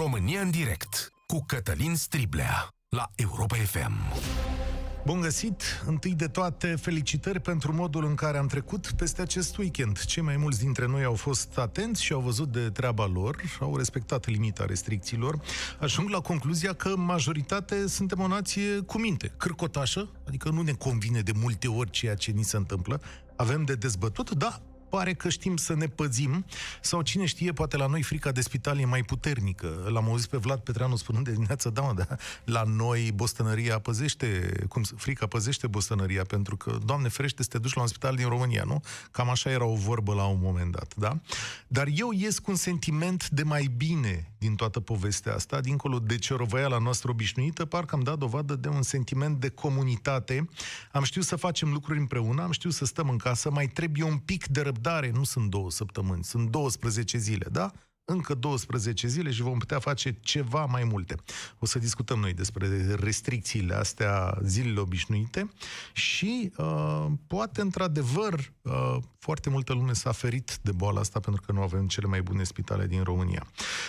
România în direct cu Cătălin Striblea la Europa FM. Bun găsit! Întâi de toate, felicitări pentru modul în care am trecut peste acest weekend. Cei mai mulți dintre noi au fost atenți și au văzut de treaba lor, au respectat limita restricțiilor. Ajung la concluzia că majoritate suntem o nație cu minte, cârcotașă, adică nu ne convine de multe ori ceea ce ni se întâmplă. Avem de dezbătut, da, pare că știm să ne păzim, sau cine știe, poate la noi frica de spital e mai puternică. L-am auzit pe Vlad Petreanu spunând de dimineață, da, mă, da, la noi bostănăria păzește, cum, frica păzește bostănăria, pentru că, Doamne ferește, să te duci la un spital din România, nu? Cam așa era o vorbă la un moment dat, da? Dar eu ies cu un sentiment de mai bine din toată povestea asta, dincolo de la noastră obișnuită, parcă am dat dovadă de un sentiment de comunitate. Am știut să facem lucruri împreună, am știut să stăm în casă, mai trebuie un pic de răbdare răbdare nu sunt două săptămâni, sunt 12 zile, da? Încă 12 zile și vom putea face ceva mai multe. O să discutăm noi despre restricțiile astea zilele obișnuite și uh, poate, într-adevăr, uh, foarte multă lume s-a ferit de boala asta pentru că nu avem cele mai bune spitale din România.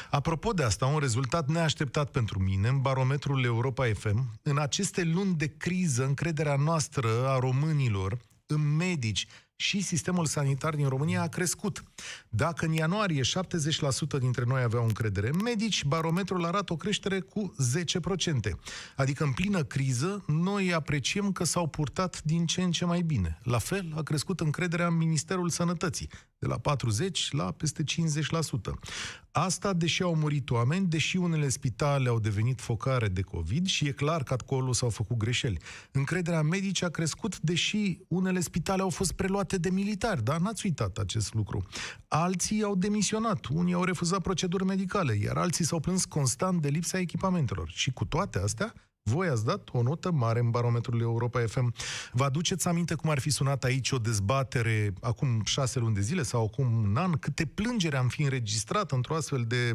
Apropo de asta, un rezultat neașteptat pentru mine, în barometrul Europa FM, în aceste luni de criză, încrederea noastră a românilor în medici și sistemul sanitar din România a crescut. Dacă în ianuarie 70% dintre noi aveau încredere în medici, barometrul arată o creștere cu 10%. Adică în plină criză, noi apreciem că s-au purtat din ce în ce mai bine. La fel, a crescut încrederea în Ministerul Sănătății, de la 40 la peste 50%. Asta deși au murit oameni, deși unele spitale au devenit focare de COVID și e clar că acolo s-au făcut greșeli. Încrederea medici a crescut, deși unele spitale au fost preluate de militari, dar n-ați uitat acest lucru. Alții au demisionat, unii au refuzat proceduri medicale, iar alții s-au plâns constant de lipsa echipamentelor. Și cu toate astea, voi ați dat o notă mare în barometrul Europa FM. Vă aduceți aminte cum ar fi sunat aici o dezbatere acum șase luni de zile sau acum un an? Câte plângeri am fi înregistrat într-o astfel de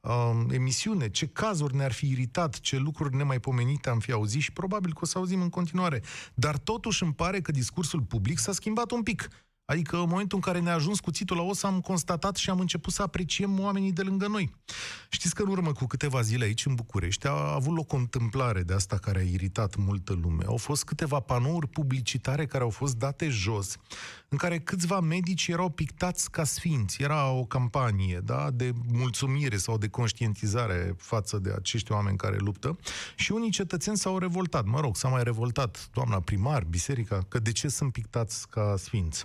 uh, emisiune? Ce cazuri ne-ar fi iritat? Ce lucruri nemaipomenite am fi auzit? Și probabil că o să auzim în continuare. Dar totuși îmi pare că discursul public s-a schimbat un pic. Adică în momentul în care ne-a ajuns cuțitul la os, am constatat și am început să apreciem oamenii de lângă noi. Știți că în urmă cu câteva zile aici în București a avut loc o întâmplare de asta care a iritat multă lume. Au fost câteva panouri publicitare care au fost date jos, în care câțiva medici erau pictați ca sfinți. Era o campanie da, de mulțumire sau de conștientizare față de acești oameni care luptă și unii cetățeni s-au revoltat. Mă rog, s-a mai revoltat doamna primar, biserica, că de ce sunt pictați ca sfinți.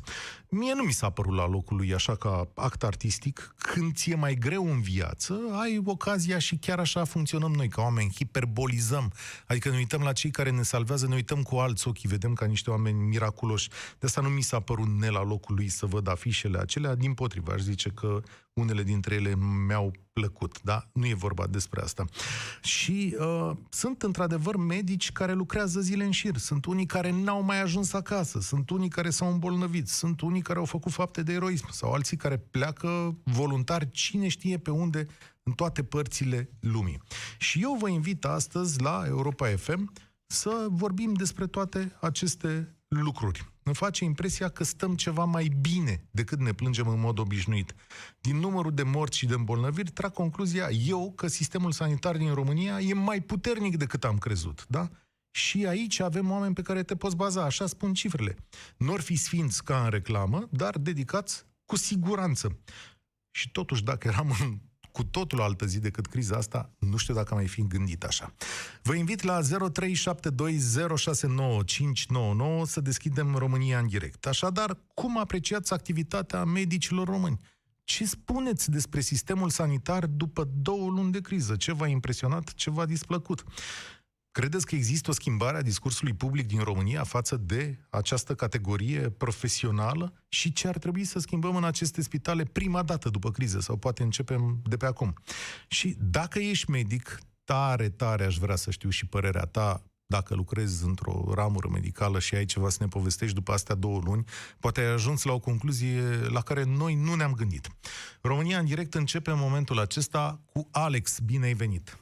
Mie nu mi s-a părut la locul lui așa ca act artistic. Când ți-e mai greu în viață, ai ocazia și chiar așa funcționăm noi, ca oameni, hiperbolizăm. Adică ne uităm la cei care ne salvează, ne uităm cu alți ochi, vedem ca niște oameni miraculoși. De asta nu mi s-a părut ne la locul lui să văd afișele acelea, din potriva, aș zice că unele dintre ele mi-au plăcut, da? Nu e vorba despre asta. Și uh, sunt într-adevăr medici care lucrează zile în șir, sunt unii care n-au mai ajuns acasă, sunt unii care s-au îmbolnăvit, sunt unii care au făcut fapte de eroism sau alții care pleacă voluntari cine știe pe unde în toate părțile lumii. Și eu vă invit astăzi la Europa FM să vorbim despre toate aceste lucruri. Îmi face impresia că stăm ceva mai bine decât ne plângem în mod obișnuit. Din numărul de morți și de îmbolnăviri, trag concluzia eu că sistemul sanitar din România e mai puternic decât am crezut, da? Și aici avem oameni pe care te poți baza, așa spun cifrele. Nu fi sfinți ca în reclamă, dar dedicați cu siguranță. Și totuși, dacă eram în cu totul o altă zi decât criza asta, nu știu dacă mai fi gândit așa. Vă invit la 0372069599 să deschidem România în direct. Așadar, cum apreciați activitatea medicilor români? Ce spuneți despre sistemul sanitar după două luni de criză? Ce v-a impresionat, ce v-a displăcut? Credeți că există o schimbare a discursului public din România față de această categorie profesională și ce ar trebui să schimbăm în aceste spitale prima dată după criză sau poate începem de pe acum? Și dacă ești medic, tare, tare aș vrea să știu și părerea ta dacă lucrezi într-o ramură medicală și ai ceva să ne povestești după astea două luni, poate ai ajuns la o concluzie la care noi nu ne-am gândit. România în direct începe în momentul acesta cu Alex. Bine ai venit!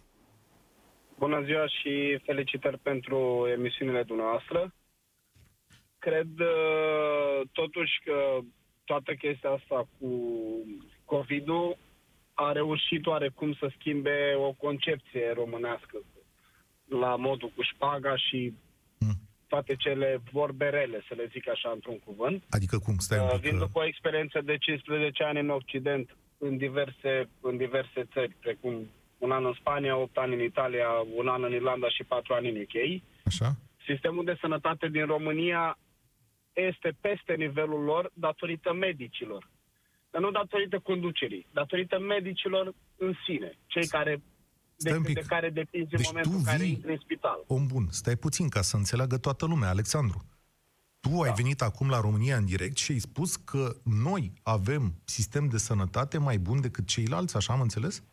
Bună ziua și felicitări pentru emisiunile dumneavoastră. Cred uh, totuși că toată chestia asta cu COVID-ul a reușit oarecum să schimbe o concepție românească la modul cu șpaga și Hmm. toate cele vorbe rele, să le zic așa într-un cuvânt. Adică cum? Stai un Uh, pic. Vin că- după o experiență de 15 ani în Occident, în diverse, în diverse țări, precum un an în Spania, 8 ani în Italia, un an în Irlanda și 4 ani în UK. Așa? Sistemul de sănătate din România este peste nivelul lor datorită medicilor. Dar nu datorită conducerii, datorită medicilor în sine, cei care Stai un de, pic. de care depinzi Deci în momentul tu în care vii- intri în spital. Om bun, stai puțin ca să înțeleagă toată lumea, Alexandru. Tu Da. ai venit acum la România în direct și ai spus că noi avem sistem de sănătate mai bun decât ceilalți, așa am înțeles?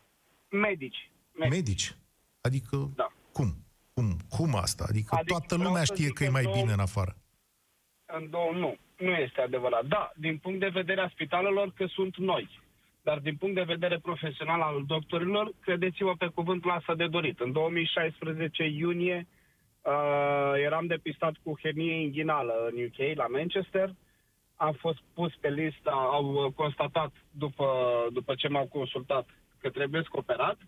Medici. medici. Medici. Adică, Da. cum? Cum? Cum asta? Adică, Adică toată vreau lumea să știe zic că e că mai două- bine în afară. În două, nu. Nu este adevărat. Da, din punct de vedere a spitalelor, că sunt noi. Dar din punct de vedere profesional al doctorilor, credeți-mă pe cuvânt, lasă de dorit. În 2016, iunie, uh, eram depistat cu hernie inghinală în UK, la Manchester. Am fost pus pe listă, au uh, constatat după, după ce m-au consultat că trebuie operat,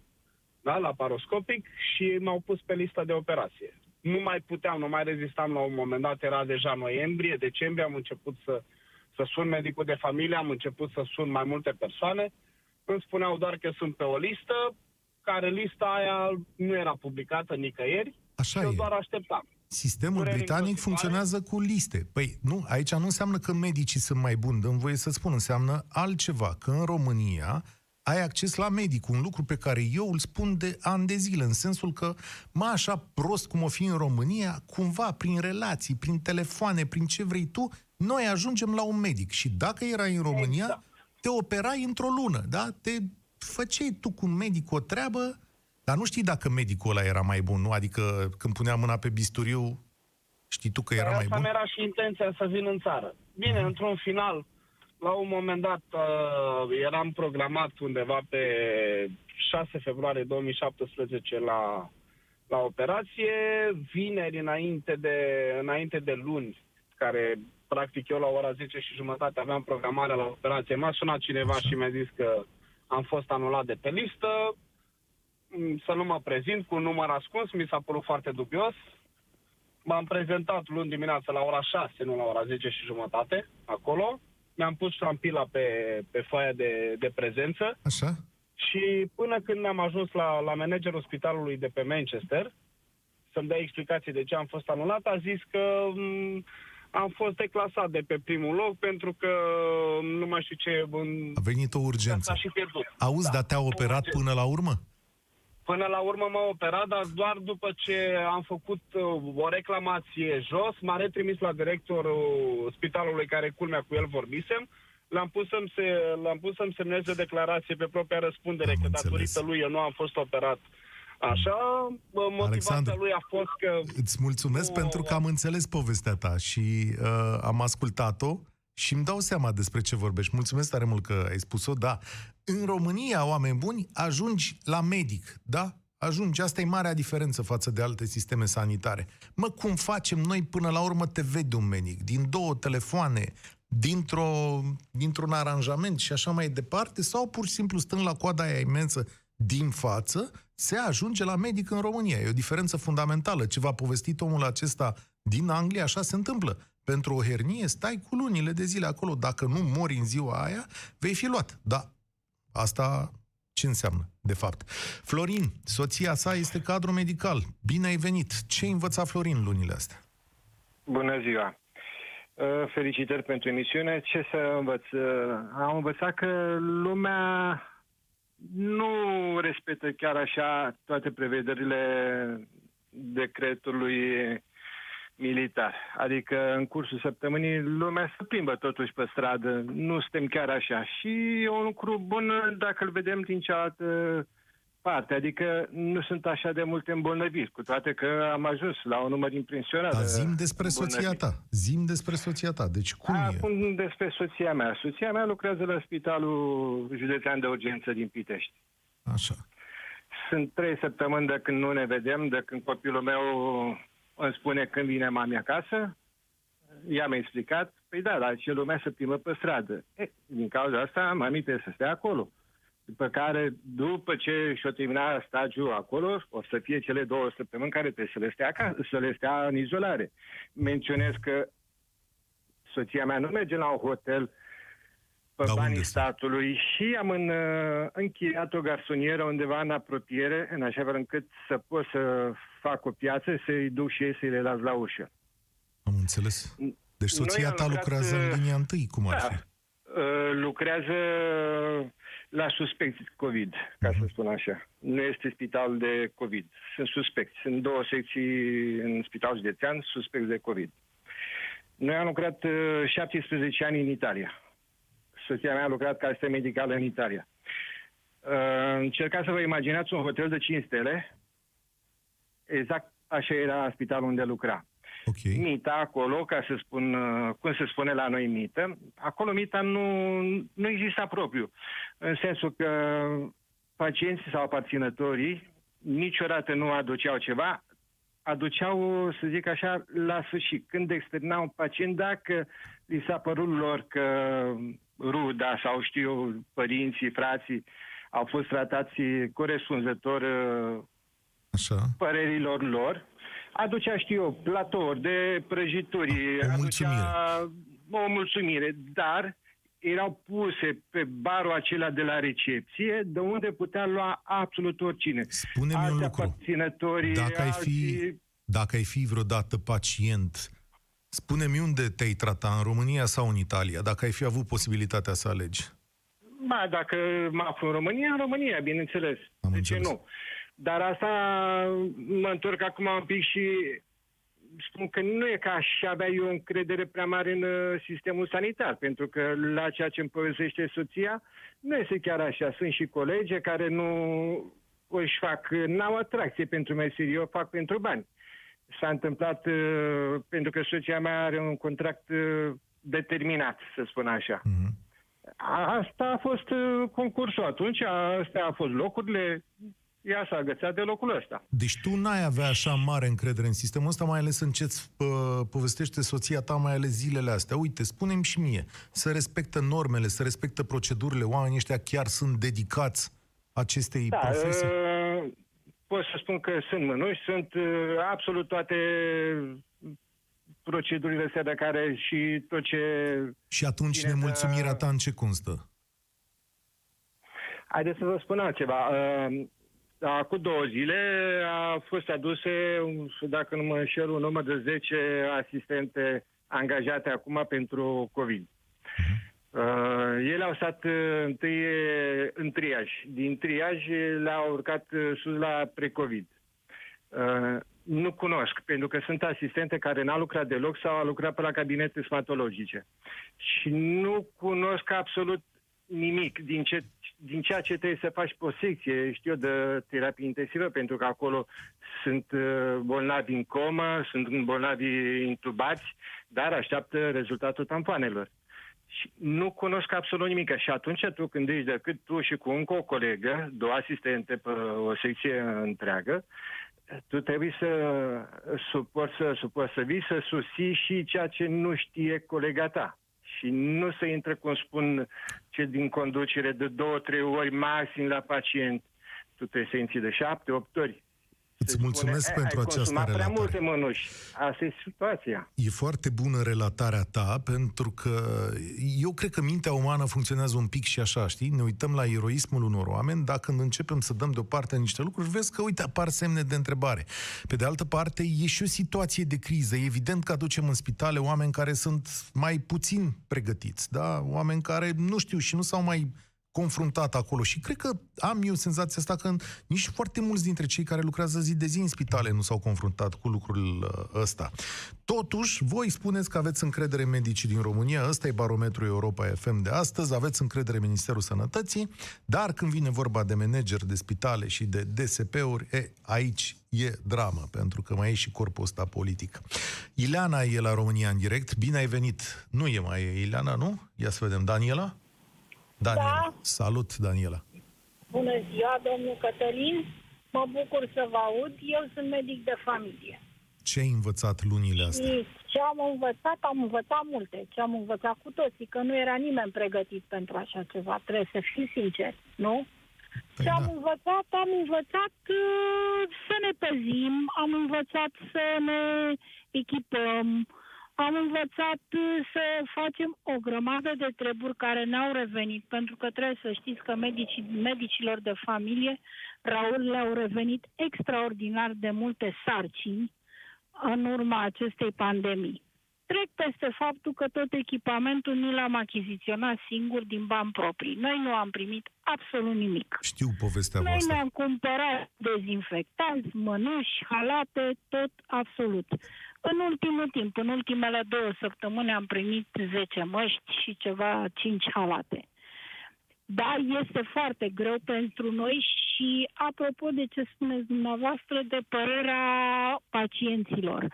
da, la paroscopic și m-au pus pe lista de operație. Nu mai puteam, nu mai rezistam la un moment dat, era deja noiembrie, decembrie, am început să, să sun medicul de familie, am început să sun mai multe persoane, îmi spuneau doar că sunt pe o listă, care lista aia nu era publicată nicăieri, Așa eu e. doar așteptam. Sistemul dureri britanic îngrozitoare. funcționează cu liste. Păi nu, aici nu înseamnă că medicii sunt mai buni, dăm voie să spun, înseamnă altceva, că în România ai acces la medic, un lucru pe care eu îl spun de ani de zile, în sensul că, mă, așa prost cum o fi în România, cumva, prin relații, prin telefoane, prin ce vrei tu, noi ajungem la un medic. Și dacă erai în România, Exact. te operai într-o lună, da? Te făceai tu cu un medic o treabă, dar nu știi dacă medicul ăla era mai bun, nu? Adică când punea mâna pe bisturiu, știi tu că era Dar mai asta bun? mi era și intenția să vin în țară. Bine, într-un final, la un moment dat, uh, eram programat undeva pe 6 februarie 2017 la, la operație, vineri înainte de, înainte de luni, care practic eu la ora 10 și jumătate aveam programarea la operație. M-a sunat cineva Așa. și mi-a zis că am fost anulat de pe listă, m, să nu mă prezint cu un număr ascuns, mi s-a părut foarte dubios. M-am prezentat luni dimineața la ora 6, nu la ora 10 și jumătate, acolo. Mi-am pus ștampila pe, pe foaia de, de prezență Așa? și până când am ajuns la, la managerul spitalului de pe Manchester, să-mi dea explicații de ce am fost anulat, a zis că m, am fost declasat de pe primul loc pentru că m, nu mai știu ce... În, A venit o urgență. s-a și pierdut. Auzi, Da. dar te-a operat Urgență. până la urmă? Până la urmă m-a operat, dar doar după ce am făcut uh, o reclamație jos, m-a retrimis la directorul spitalului care culmea cu el vorbisem, l-am pus să-mi, se, l-am pus să-mi semneze declarație pe propria răspundere, Am că înțeles. datorită lui eu nu am fost operat. Așa, bă, motivația Alexandru, lui a fost că... Îți mulțumesc Nu- pentru că am înțeles povestea ta și uh, am ascultat-o și îmi dau seama despre ce vorbești. Mulțumesc tare mult că ai spus-o, da. În România, oameni buni, ajungi la medic, da? Ajungi, asta e marea diferență față de alte sisteme sanitare. Mă, cum facem noi până la urmă te vede un medic? Din două telefoane, dintr-o, dintr-un aranjament și așa mai departe, sau pur și simplu stând la coada aia imensă din față, se ajunge la medic în România. E o diferență fundamentală. Ce v-a povestit omul acesta din Anglia, așa se întâmplă. Pentru o hernie stai cu lunile de zile acolo. Dacă nu mori în ziua aia, vei fi luat. Da, asta ce înseamnă, de fapt. Florin, soția sa este cadru medical. Bine ai venit. Ce ai învățat Florin lunile astea? Bună ziua! Uh, Felicitări pentru emisiune. Ce să învăț? Uh, Am învățat că lumea nu respectă chiar așa toate prevederile decretului militar. Adică în cursul săptămânii lumea se plimbă totuși pe stradă. Nu suntem chiar așa. Și e un lucru bun dacă îl vedem din cealaltă parte. Adică nu sunt așa de multe îmbolnăviri, cu toate că am ajuns la un număr impresionant. Dar de zim despre soția îmbolnăviri. ta. Zim despre soția ta. Deci cum e? Acum despre soția mea. Soția mea lucrează la Spitalul Județean de Urgență din Pitești. Așa. Sunt trei săptămâni de când nu ne vedem, de când copilul meu îmi spune când vine mami acasă. Ea mi-a explicat, păi da, dar ce lumea se plimbă pe stradă. E, din cauza asta, mami trebuie să stea acolo. După care, după ce și-o termina stagiul acolo, o să fie cele două săptămâni care trebuie să le stea, acasă, să le stea în izolare. Menționez că soția mea nu merge la un hotel pe Da, banii unde stă? statului și am în, uh, închiriat o garsonieră undeva în apropiere, în așa fel încât să pot să fac o piață, să-i duc și ei să-i le las la ușă. Am înțeles. Deci Noi soția am ta lucrat, lucrează în uh, linia întâi, cum ar Da. fi? Uh, lucrează la suspecți COVID, ca Mhm. să spun așa. Nu este spital de COVID. Sunt suspecți. Sunt două secții în spital județean suspecți de COVID. Noi am lucrat uh, 17 ani în Italia. Soția mea a lucrat ca asistent medicală în Italia. Uh, Încercați să vă imaginați un hotel de 5 stele. Exact așa era spitalul unde lucra Ok. mita acolo, ca să spun, uh, cum se spune la noi mită, acolo mita nu, nu exista propriu. În sensul că pacienții sau aparținătorii niciodată nu aduceau ceva, aduceau, să zic așa, la sfârșit. Când externa un pacient, dacă li s-a părut lor că ruda sau știu eu, părinții, frații au fost tratați corespunzător uh, Așa. părerilor lor, aducea, știu eu, platouri de prăjituri, O aducea o mulțumire, dar erau puse pe barul acela de la recepție, de unde putea lua absolut oricine. Spune-mi un Alți lucru. aparținători, Dacă ai fi, alții- dacă ai fi vreodată pacient, spune-mi unde te-ai trata, în România sau în Italia, dacă ai fi avut posibilitatea să alegi. Ba, dacă mă aflu în România, în România, bineînțeles. Am de înțeles. ce nu? Dar asta mă întorc acum un pic și spun că nu e ca aș avea eu încredere prea mare în uh, sistemul sanitar, pentru că la ceea ce îmi povestește soția, nu este chiar așa. Sunt și colegi care nu își fac, n-au atracție pentru meserie, o fac pentru bani. S-a întâmplat uh, pentru că soția mea are un contract uh, determinat, să spun așa. Mhm. Asta a fost uh, concursul atunci, astea au fost locurile, ea s-a agățat de locul ăsta. Deci tu n-ai avea așa mare încredere în sistemul ăsta, mai ales în ce-ți pă, povestește soția ta, mai ales zilele astea. Uite, spune-mi și mie, să respectă normele, să respectă procedurile, oamenii ăștia chiar sunt dedicați acestei Da, profesii? uh, pot să spun că sunt mânuși, sunt uh, absolut toate procedurile astea de care și tot ce... Și atunci Bine, nemulțumirea da. ta în ce constă? Haideți să vă spun altceva. Uh, Acum două zile a fost aduse, dacă nu mă înșel, un număr de 10 asistente angajate acum pentru COVID. Uh, ele au stat uh, întâi uh, în triaj. Din triaj le-au urcat uh, sus la pre-COVID. Uh, nu cunosc, pentru că sunt asistente care n-au lucrat deloc sau au lucrat pe la cabinete stomatologice. Și nu cunosc absolut nimic din, ce, din ceea ce trebuie să faci pe o secție, știu eu, de terapie intensivă, pentru că acolo sunt uh, bolnavi în comă, sunt bolnavi intubați, dar așteaptă rezultatul tampoanelor. Și nu cunosc absolut nimic. Și atunci tu când ești decât tu și cu încă o colegă, două asistente pe o secție întreagă, tu trebuie să suporți să, suport să vii să susții și ceea ce nu știe colega ta. Și nu să intre, cum spun, ce din conducere de două, trei ori maxim la pacient. Tu trebuie să inții de șapte, opt ori. Îți Se mulțumesc spune, pentru ai această consumat prea relatare. multe mănuși. Asta e situația. E foarte bună relatarea ta, pentru că eu cred că mintea umană funcționează un pic și așa, știi? Ne uităm la eroismul unor oameni, dar când începem să dăm deoparte niște lucruri, vezi că, uite, apar semne de întrebare. Pe de altă parte, e și o situație de criză. E evident că aducem în spitale oameni care sunt mai puțin pregătiți, da? Oameni care, nu știu, și nu s-au mai confruntat acolo și cred că am eu senzația asta că nici foarte mulți dintre cei care lucrează zi de zi în spitale nu s-au confruntat cu lucrul uh, ăsta. Totuși, voi spuneți că aveți încredere în medicii din România, ăsta e barometrul Europa FM de astăzi, aveți încredere în Ministerul Sănătății, dar când vine vorba de manageri de spitale și de DSP-uri, e, aici e dramă, pentru că mai e și corpul ăsta politic. Ileana e la România în direct, bine ai venit. Nu e mai e Ileana, nu? Ia să vedem. Daniela? Daniela. Da. Salut, Daniela. Bună ziua, domnul Cătălin. Mă bucur să vă aud. Eu sunt medic de familie. Ce ai învățat lunile astea? Și ce am învățat, am învățat multe. Ce am învățat cu toții, că nu era nimeni pregătit pentru așa ceva. Trebuie să fim sinceri, nu? Păi și am da. învățat, am învățat uh, să ne păzim, am învățat să ne echipăm, am învățat uh, să facem o grămadă de treburi care ne-au revenit, pentru că trebuie să știți că medicii, medicilor de familie Raul le-au revenit extraordinar de multe sarcini în urma acestei pandemii. Trec peste faptul că tot echipamentul nu l-am achiziționat singur din bani proprii. Noi nu am primit absolut nimic. Știu povestea Noi voastră. ne-am cumpărat dezinfectanți, mănuși, halate, tot absolut. În ultimul timp, în ultimele două săptămâni am primit 10 măști și ceva 5 halate. Da, este foarte greu pentru noi și apropo de ce spuneți dumneavoastră de părerea pacienților.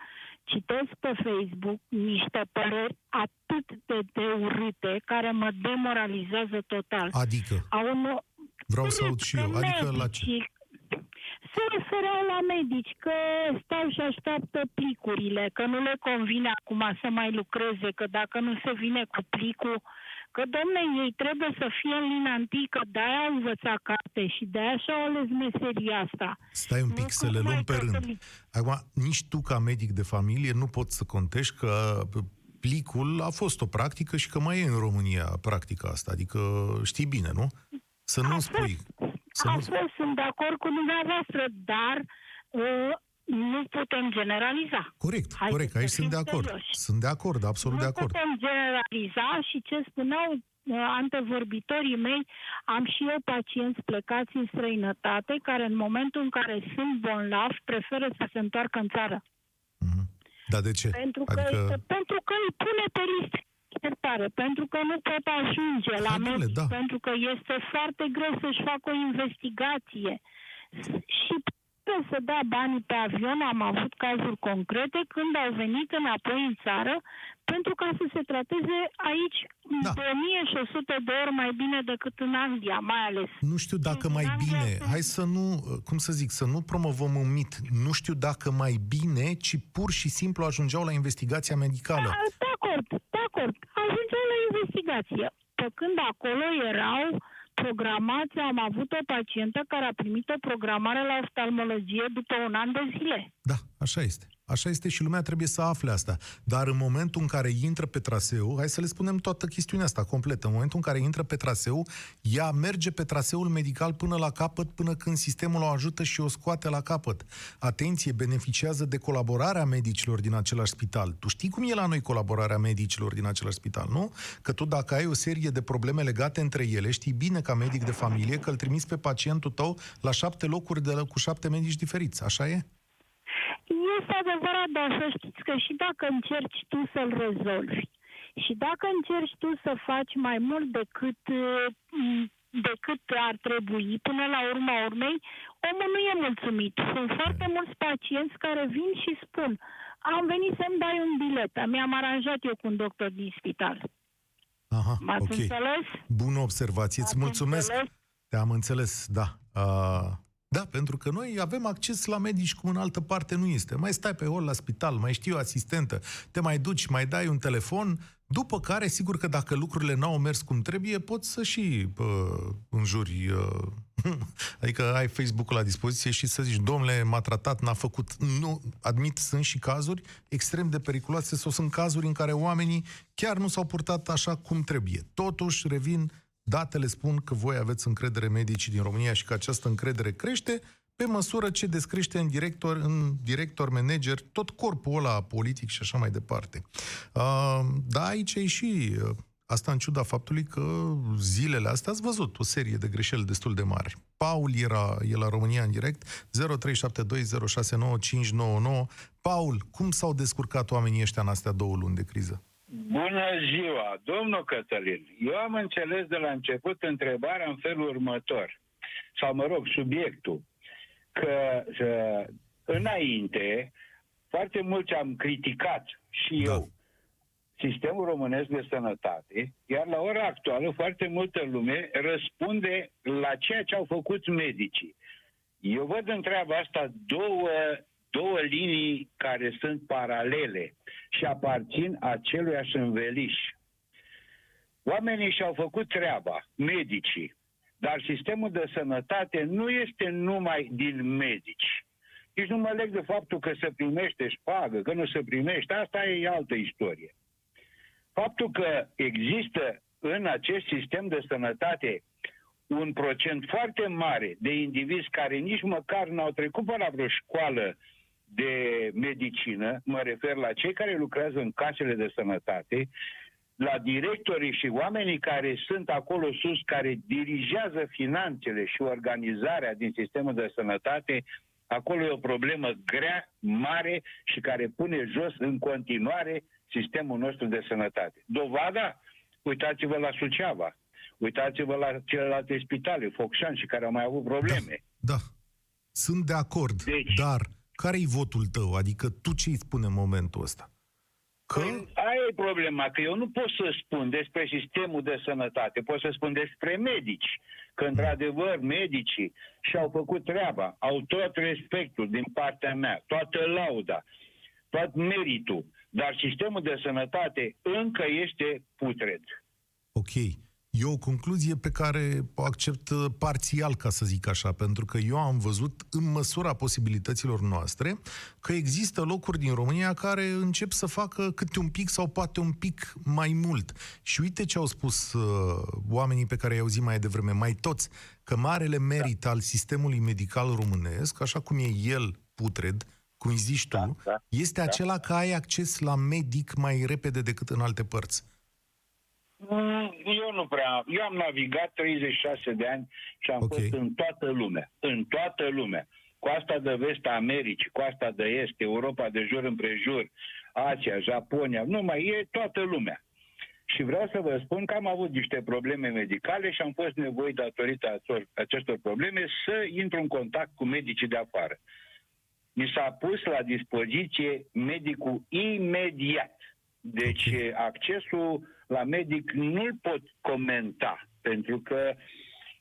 Citesc pe Facebook niște păreri atât de, de urâte care mă demoralizează total. Adică, A unor, vreau să aud și eu. Adică la ce? Medicii Se refereau la medici că stau și așteaptă plicurile, că nu le convine acum să mai lucreze, că dacă nu se vine cu plicul, că domne, ei trebuie să fie în lina întâi, că de-aia au învățat carte și de-aia și-au ales meseria asta. Stai un Nu pic să că le luăm mai pe rând. Cătălin. Acum, nici tu ca medic de familie nu poți să contești că plicul a fost o practică și că mai e în România practica asta. Adică știi bine, nu? Să nu A spui. Să Aș nu... fost, sunt de acord cu dumneavoastră, dar uh, nu putem generaliza. Corect, Haideți corect. să Aici sunt de fim acord. serioși. Sunt de acord, absolut nu de acord. putem generaliza și ce spuneau uh, antevorbitorii mei, am și eu pacienți plecați în străinătate care în momentul în care sunt bolnavi preferă să se întoarcă în țară. Mhm. Dar de ce? Pentru că, Adică, pentru că îi pune pe risc iertare, pentru că nu pot ajunge la Hai, domnule, medic, da. pentru că este foarte greu să-și facă o investigație. Și trebuie să dea banii pe avion, am avut cazuri concrete când au venit înapoi în țară pentru ca să se trateze aici Da. de 1100 de ori mai bine decât în Anglia, mai ales. nu știu dacă mai Din bine, Anglia hai să nu, cum să zic, să nu promovăm un mit. Nu știu dacă mai bine, ci pur și simplu ajungeau la investigația medicală. Da, De acord, de acord. Ajungem la investigație. Pe când acolo erau programați, am avut o pacientă care a primit o programare la oftalmologie după un an de zile. Da, așa este. Așa este și lumea trebuie să afle asta. Dar în momentul în care intră pe traseu, hai să le spunem toată chestiunea asta completă, în momentul în care intră pe traseu, ea merge pe traseul medical până la capăt, până când sistemul o ajută și o scoate la capăt. Atenție, beneficiază de colaborarea medicilor din același spital. Tu știi cum e la noi colaborarea medicilor din același spital, nu? Că tu dacă ai o serie de probleme legate între ele, știi bine ca medic de familie că îl trimiți pe pacientul tău la șapte locuri de la, cu șapte medici diferiți. Așa e? Este adevărat, dar să știți că și dacă încerci tu să-l rezolvi și dacă încerci tu să faci mai mult decât, uh, decât ar trebui, până la urma urmei, omul nu e mulțumit. Sunt foarte mulți pacienți care vin și spun am venit să-mi dai un bilet, mi-am aranjat eu cu un doctor din spital. Aha, M-ați ok. înțeles? Bună observație, îți M-ați mulțumesc. înțeles? Te-am înțeles, da. Uh, da, pentru că noi avem acces la medici cum în altă parte nu este. Mai stai pe hol la spital, mai știi o asistentă, te mai duci, mai dai un telefon, după care, sigur că dacă lucrurile n-au mers cum trebuie, poți să și uh, înjuri, uh, adică ai Facebook-ul la dispoziție și să zici, domnule, m-a tratat, n-a făcut. Nu, admit, sunt și cazuri extrem de periculoase sau sunt cazuri în care oamenii chiar nu s-au purtat așa cum trebuie. Totuși, revin, Datele spun că voi aveți încredere medicii din România și că această încredere crește pe măsură ce descrește în director, în director, manager, tot corpul ăla politic și așa mai departe. Uh, da, aici e și uh, asta în ciuda faptului că zilele astea ați văzut o serie de greșeli destul de mari. Paul era, e la România în direct, 0372069599. Paul, cum s-au descurcat oamenii ăștia în astea două luni de criză? Bună ziua, domnul Cătălin. Eu am înțeles de la început întrebarea în felul următor, sau mă rog, subiectul, că, că înainte foarte mulți am criticat și Da. eu sistemul românesc de sănătate, iar la ora actuală foarte multă lume răspunde la ceea ce au făcut medicii. Eu văd în treaba asta două, două linii care sunt paralele și aparțin aceluiași înveliș. Oamenii și-au făcut treaba, medicii, Dar sistemul de sănătate nu este numai din medici. Nici nu mă leg de faptul că se primește șpagă, că nu se primește, asta e altă istorie. Faptul că există în acest sistem de sănătate un procent foarte mare de indivizi care nici măcar n-au trecut pe la vreo școală de medicină, mă refer la cei care lucrează în casele de sănătate, la directorii și oamenii care sunt acolo sus, care dirigează finanțele și organizarea din sistemul de sănătate, acolo e o problemă grea, mare și care pune jos în continuare sistemul nostru de sănătate. Dovada? Uitați-vă la Suceava, uitați-vă la celelalte spitale, Focșan și care au mai avut probleme. Da, da. sunt de acord, deci, dar care-i votul tău? Adică tu ce îi spune în momentul ăsta? Că... Păi, aia e problema, că eu nu pot să spun despre sistemul de sănătate, pot să spun despre medici, că mm. într-adevăr medicii și-au făcut treaba, au tot respectul din partea mea, toată lauda, tot meritul, dar sistemul de sănătate încă este putred. Ok. E o concluzie pe care o accept uh, parțial, ca să zic așa, pentru că eu am văzut, în măsura posibilităților noastre, că există locuri din România care încep să facă câte un pic sau poate un pic mai mult. Și uite ce au spus uh, oamenii pe care i-au zis mai devreme, mai toți, că marele merit da. al sistemului medical românesc, așa cum e el putred, cum zici tu, da, da, este da. acela că ai acces la medic mai repede decât în alte părți. Mm, eu nu prea. Eu am navigat 36 de ani și am okay. fost în toată lumea. În toată lumea. Coasta de vest a Americii, coasta de est, Europa de jur împrejur, Asia, Japonia, nu mai e toată lumea. Și vreau să vă spun că am avut niște probleme medicale și am fost nevoit datorită acestor probleme să intru în contact cu medicii de afară. Mi s-a pus la dispoziție medicul imediat. Deci accesul la medic nu-l pot comenta, pentru că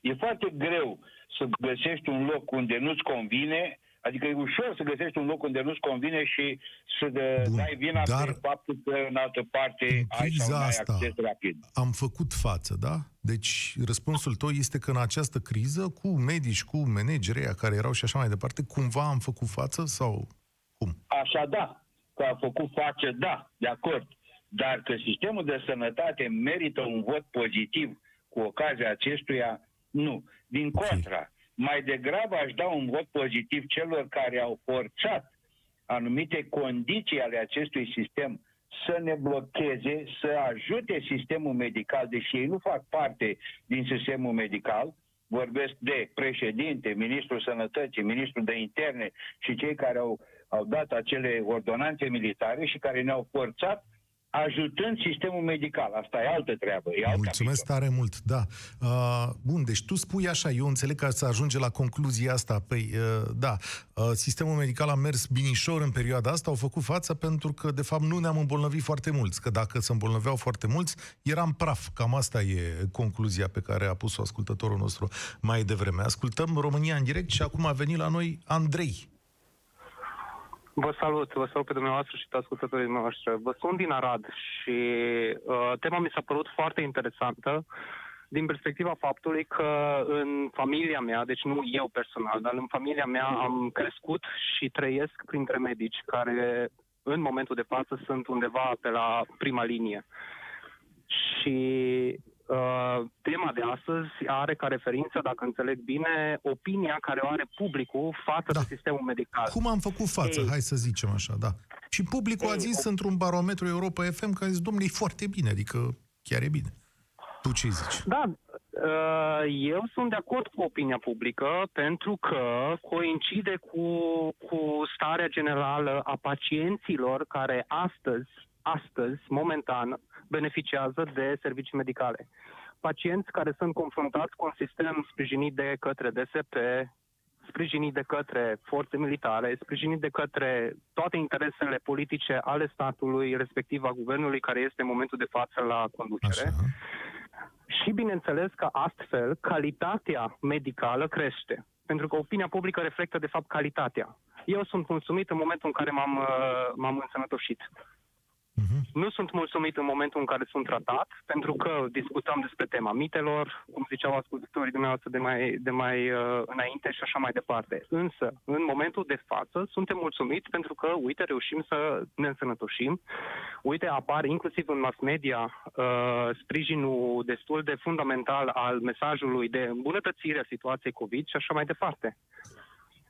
e foarte greu să găsești un loc unde nu-ți convine, adică e ușor să găsești un loc unde nu-ți convine și să Bun, dai vina dar pe faptul că în altă parte în ai sau ai asta acces rapid. Am făcut față, da? Deci răspunsul tău este că în această criză, cu medici, cu managerii care erau și așa mai departe, cumva am făcut față sau cum? Așa da, că a făcut față, da, de acord. Dar că sistemul de sănătate merită un vot pozitiv cu ocazia acestuia, nu. Din contra, mai degrabă aș da un vot pozitiv celor care au forțat anumite condiții ale acestui sistem să ne blocheze, să ajute sistemul medical, deși ei nu fac parte din sistemul medical, vorbesc de președinte, ministrul sănătății, ministrul de interne și cei care au, au dat acele ordonanțe militare și care ne-au forțat ajutând sistemul medical. Asta e altă treabă. E alt Mulțumesc capitol. tare mult, da. Uh, bun, deci tu spui așa, eu înțeleg că să ajunge la concluzia asta. Păi, uh, da, uh, sistemul medical a mers binișor în perioada asta, au făcut față pentru că, de fapt, nu ne-am îmbolnăvit foarte mulți. Că dacă se îmbolnăveau foarte mulți, eram praf. Cam asta e concluzia pe care a pus-o ascultătorul nostru mai devreme. Ascultăm România în direct și acum a venit la noi Andrei. Vă salut, vă salut pe dumneavoastră și pe ascultătorii noștri. Vă sunt din Arad și uh, tema mi s-a părut foarte interesantă din perspectiva faptului că în familia mea, deci nu eu personal, dar în familia mea am crescut și trăiesc printre medici care în momentul de față sunt undeva pe la prima linie. Și Uh, tema de astăzi are ca referință, dacă înțeleg bine, opinia care o are publicul față da. de sistemul medical. Cum am făcut față, Ei. hai să zicem așa, da. Și publicul Ei, a zis o... într-un barometru Europa FM că a zis, domnule, e foarte bine, adică chiar e bine. Tu ce zici? Da, uh, eu sunt de acord cu opinia publică pentru că coincide cu, cu starea generală a pacienților care astăzi, astăzi, momentan, beneficiază de servicii medicale. Pacienți care sunt confruntați cu un sistem sprijinit de către DSP, sprijinit de către forțe militare, sprijinit de către toate interesele politice ale statului, respectiv a guvernului care este în momentul de față la conducere. Așa. Și bineînțeles că astfel calitatea medicală crește. Pentru că opinia publică reflectă de fapt calitatea. Eu sunt mulțumit în momentul în care m-am, uh, m-am însănătoșit. Uh-huh. Nu sunt mulțumit în momentul în care sunt tratat, pentru că discutăm despre tema mitelor, cum ziceau ascultătorii dumneavoastră de mai, de mai uh, înainte și așa mai departe. Însă, în momentul de față, suntem mulțumiți pentru că, uite, reușim să ne însănătoșim. Uite, apar inclusiv în mass media uh, sprijinul destul de fundamental al mesajului de îmbunătățire a situației COVID și așa mai departe.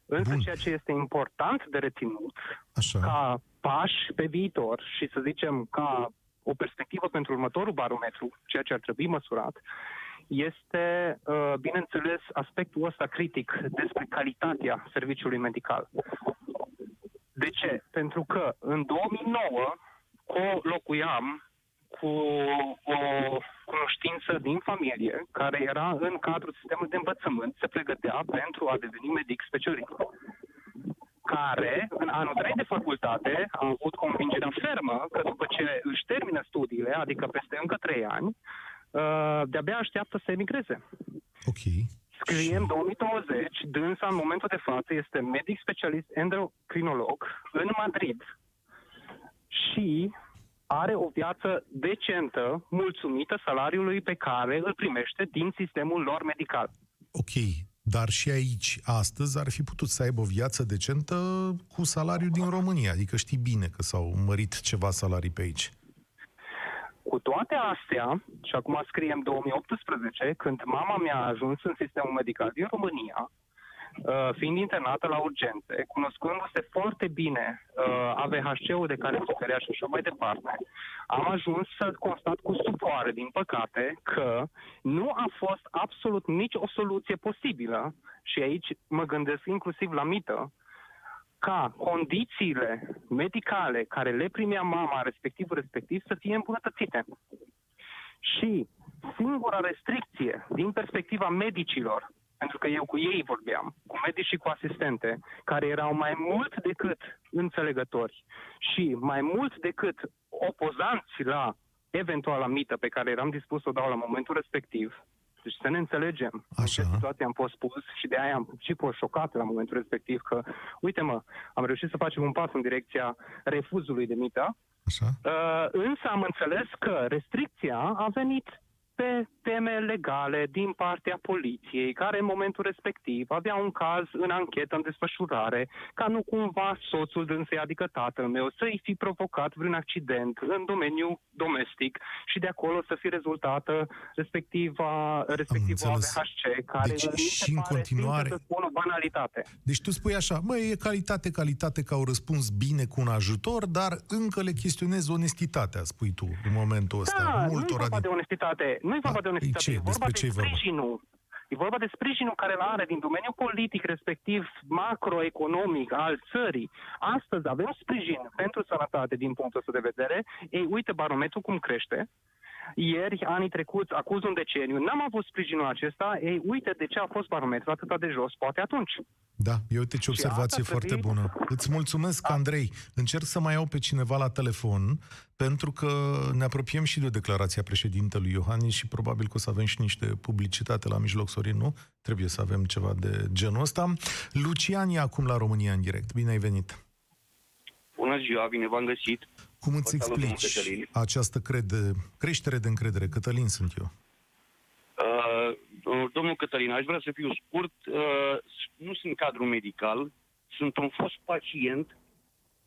Însă Bun. ceea ce este important de reținut Așa. ca pași pe viitor și să zicem ca o perspectivă pentru următorul barometru, ceea ce ar trebui măsurat, este, uh, bineînțeles, aspectul ăsta critic despre calitatea serviciului medical. De ce? Pentru că în 2009 co-locuiam cu o cunoștință din familie care era în cadrul sistemului de învățământ, se pregătea pentru a deveni medic specialist care, în anul 3 de facultate, a avut convingerea fermă că după ce își termină studiile, adică peste încă 3 ani, uh, de-abia așteaptă să emigreze. Ok. Scriem 2020, dânsa în momentul de față este medic specialist endocrinolog în Madrid și are o viață decentă, mulțumită salariului pe care îl primește din sistemul lor medical. Ok, dar și aici, astăzi, ar fi putut să aibă o viață decentă cu salariul din România. Adică știi bine că s-au mărit ceva salarii pe aici. Cu toate astea, și acum scriem 2018, când mama mea a ajuns în sistemul medical din România, uh, fiind internată la urgențe, cunoscându-se foarte bine uh, AVHC-ul de care suferea și așa mai departe, am ajuns să constat cu stupoare, din păcate, că nu a fost absolut nici o soluție posibilă, și aici mă gândesc inclusiv la mită, ca condițiile medicale care le primea mama respectiv respectiv să fie îmbunătățite. Și singura restricție din perspectiva medicilor, pentru că eu cu ei vorbeam, cu medici și cu asistente, care erau mai mult decât înțelegători și mai mult decât opozanți la eventuala mită pe care eram dispus să o dau la momentul respectiv, deci să ne înțelegem Așa. în ce situație am fost pus și de aia am și fost șocat la momentul respectiv că, uite mă, am reușit să facem un pas în direcția refuzului de mită, Așa? Uh, însă am înțeles că restricția a venit pe teme legale din partea poliției, care în momentul respectiv avea un caz în anchetă în desfășurare, ca nu cumva soțul dânsei, adică tatăl meu, să-i fi provocat vreun accident în domeniul domestic și de acolo să fi rezultată respectiva, respectiva înțeles. AVHC, care Deci mi se și în pare, continuare- sincer să spun, o banalitate. Deci tu spui așa, măi, e calitate, calitate că au răspuns bine cu un ajutor, dar încă le chestionezi onestitatea, spui tu, în momentul ăsta. Da, nu e Multora vorba din... de onestitate. Nu e vorba Da, de onestitate. e ce? E vorba Despre de ce e vorba? sprijinul. E vorba de sprijinul care îl are din domeniul politic, respectiv macroeconomic al țării. Astăzi avem sprijin pentru sănătate din punctul ăsta de vedere. Ei, uite barometrul cum crește. Ieri, anii trecuți, acuz un deceniu, n-am avut sprijinul acesta. Ei, uite de ce a fost barometrul atât de jos, poate atunci. Da, eu uite ce observație asta foarte trebuie- bună. Îți mulțumesc, Andrei. Încerc să mai iau pe cineva la telefon, pentru că ne apropiem și de declarația președintelui Iohannis și probabil că o să avem și niște publicitate la mijloc, Sorin, nu? Trebuie să avem ceva de genul ăsta. Lucian e acum la România în direct. Bine ai venit! Bună ziua, bine v-am găsit. Cum îți Vă salut, domnul explici Cătălin. această crede, creștere de încredere? Cătălin sunt eu. Uh, domnul Cătălin, aș vrea să fiu scurt. Uh, nu sunt cadru medical, sunt un fost pacient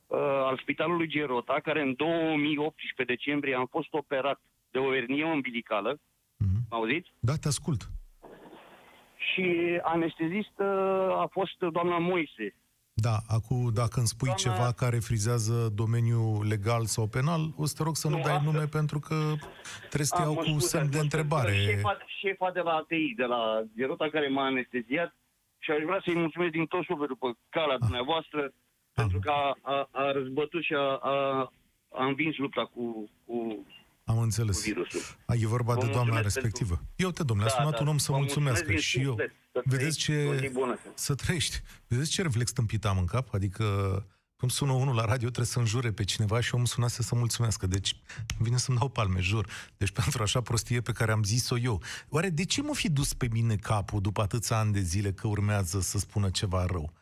uh, al Spitalului Gerota, care în 2018 decembrie am fost operat de o ernie umbilicală. Mhm. Auziți? Da, te ascult. Și anestezist uh, a fost doamna Moise. Da, acum dacă îmi spui Doamna- ceva care frizează domeniul legal sau penal, o să te rog să nu, Nu, dai asta- nume pentru că trebuie să te Ah, iau mă cu scuzați, semn de mă întrebare. scuzați. Șefa, șefa de la ATI, de la Gerota, care m-a anesteziat și aș vrea să-i mulțumesc din tot sufletul pe calea dumneavoastră pentru că a, a, a răzbătut și a, a, a învins lupta cu, cu, Am cu înțeles. virusul. A, e vorba Vă de doamna mulțumesc respectivă. Eu te, domnule, a Da, sunat da, un om să vă mulțumească mulțumesc din și eu. suflet. Să Vedeți trăiți, o ce... zi bună. Să trăiești. Vedeți ce reflex tâmpit am în cap? Adică când sună unul la radio, trebuie să înjure pe cineva și omul sunase să mulțumească. Deci vine să-mi dau palme, jur. Deci pentru așa prostie pe care am zis-o eu. Oare de ce mă fi dus pe mine capul după atâția ani de zile că urmează să spună ceva rău?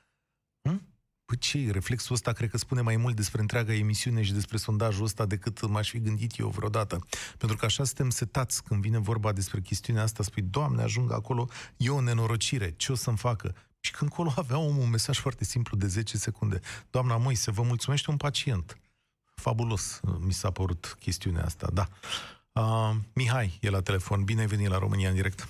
Hm? Păi ce, reflexul ăsta cred că spune mai mult despre întreaga emisiune și despre sondajul ăsta decât m-aș fi gândit eu vreodată. Pentru că așa suntem setați când vine vorba despre chestiunea asta, spui, Doamne, ajung acolo, e o nenorocire, ce o să-mi facă? Și când acolo avea omul un mesaj foarte simplu de 10 secunde. Doamna Moise, vă mulțumește un pacient. Fabulos mi s-a părut chestiunea asta, da. Uh, Mihai e la telefon. Bine ai venit la România în direct.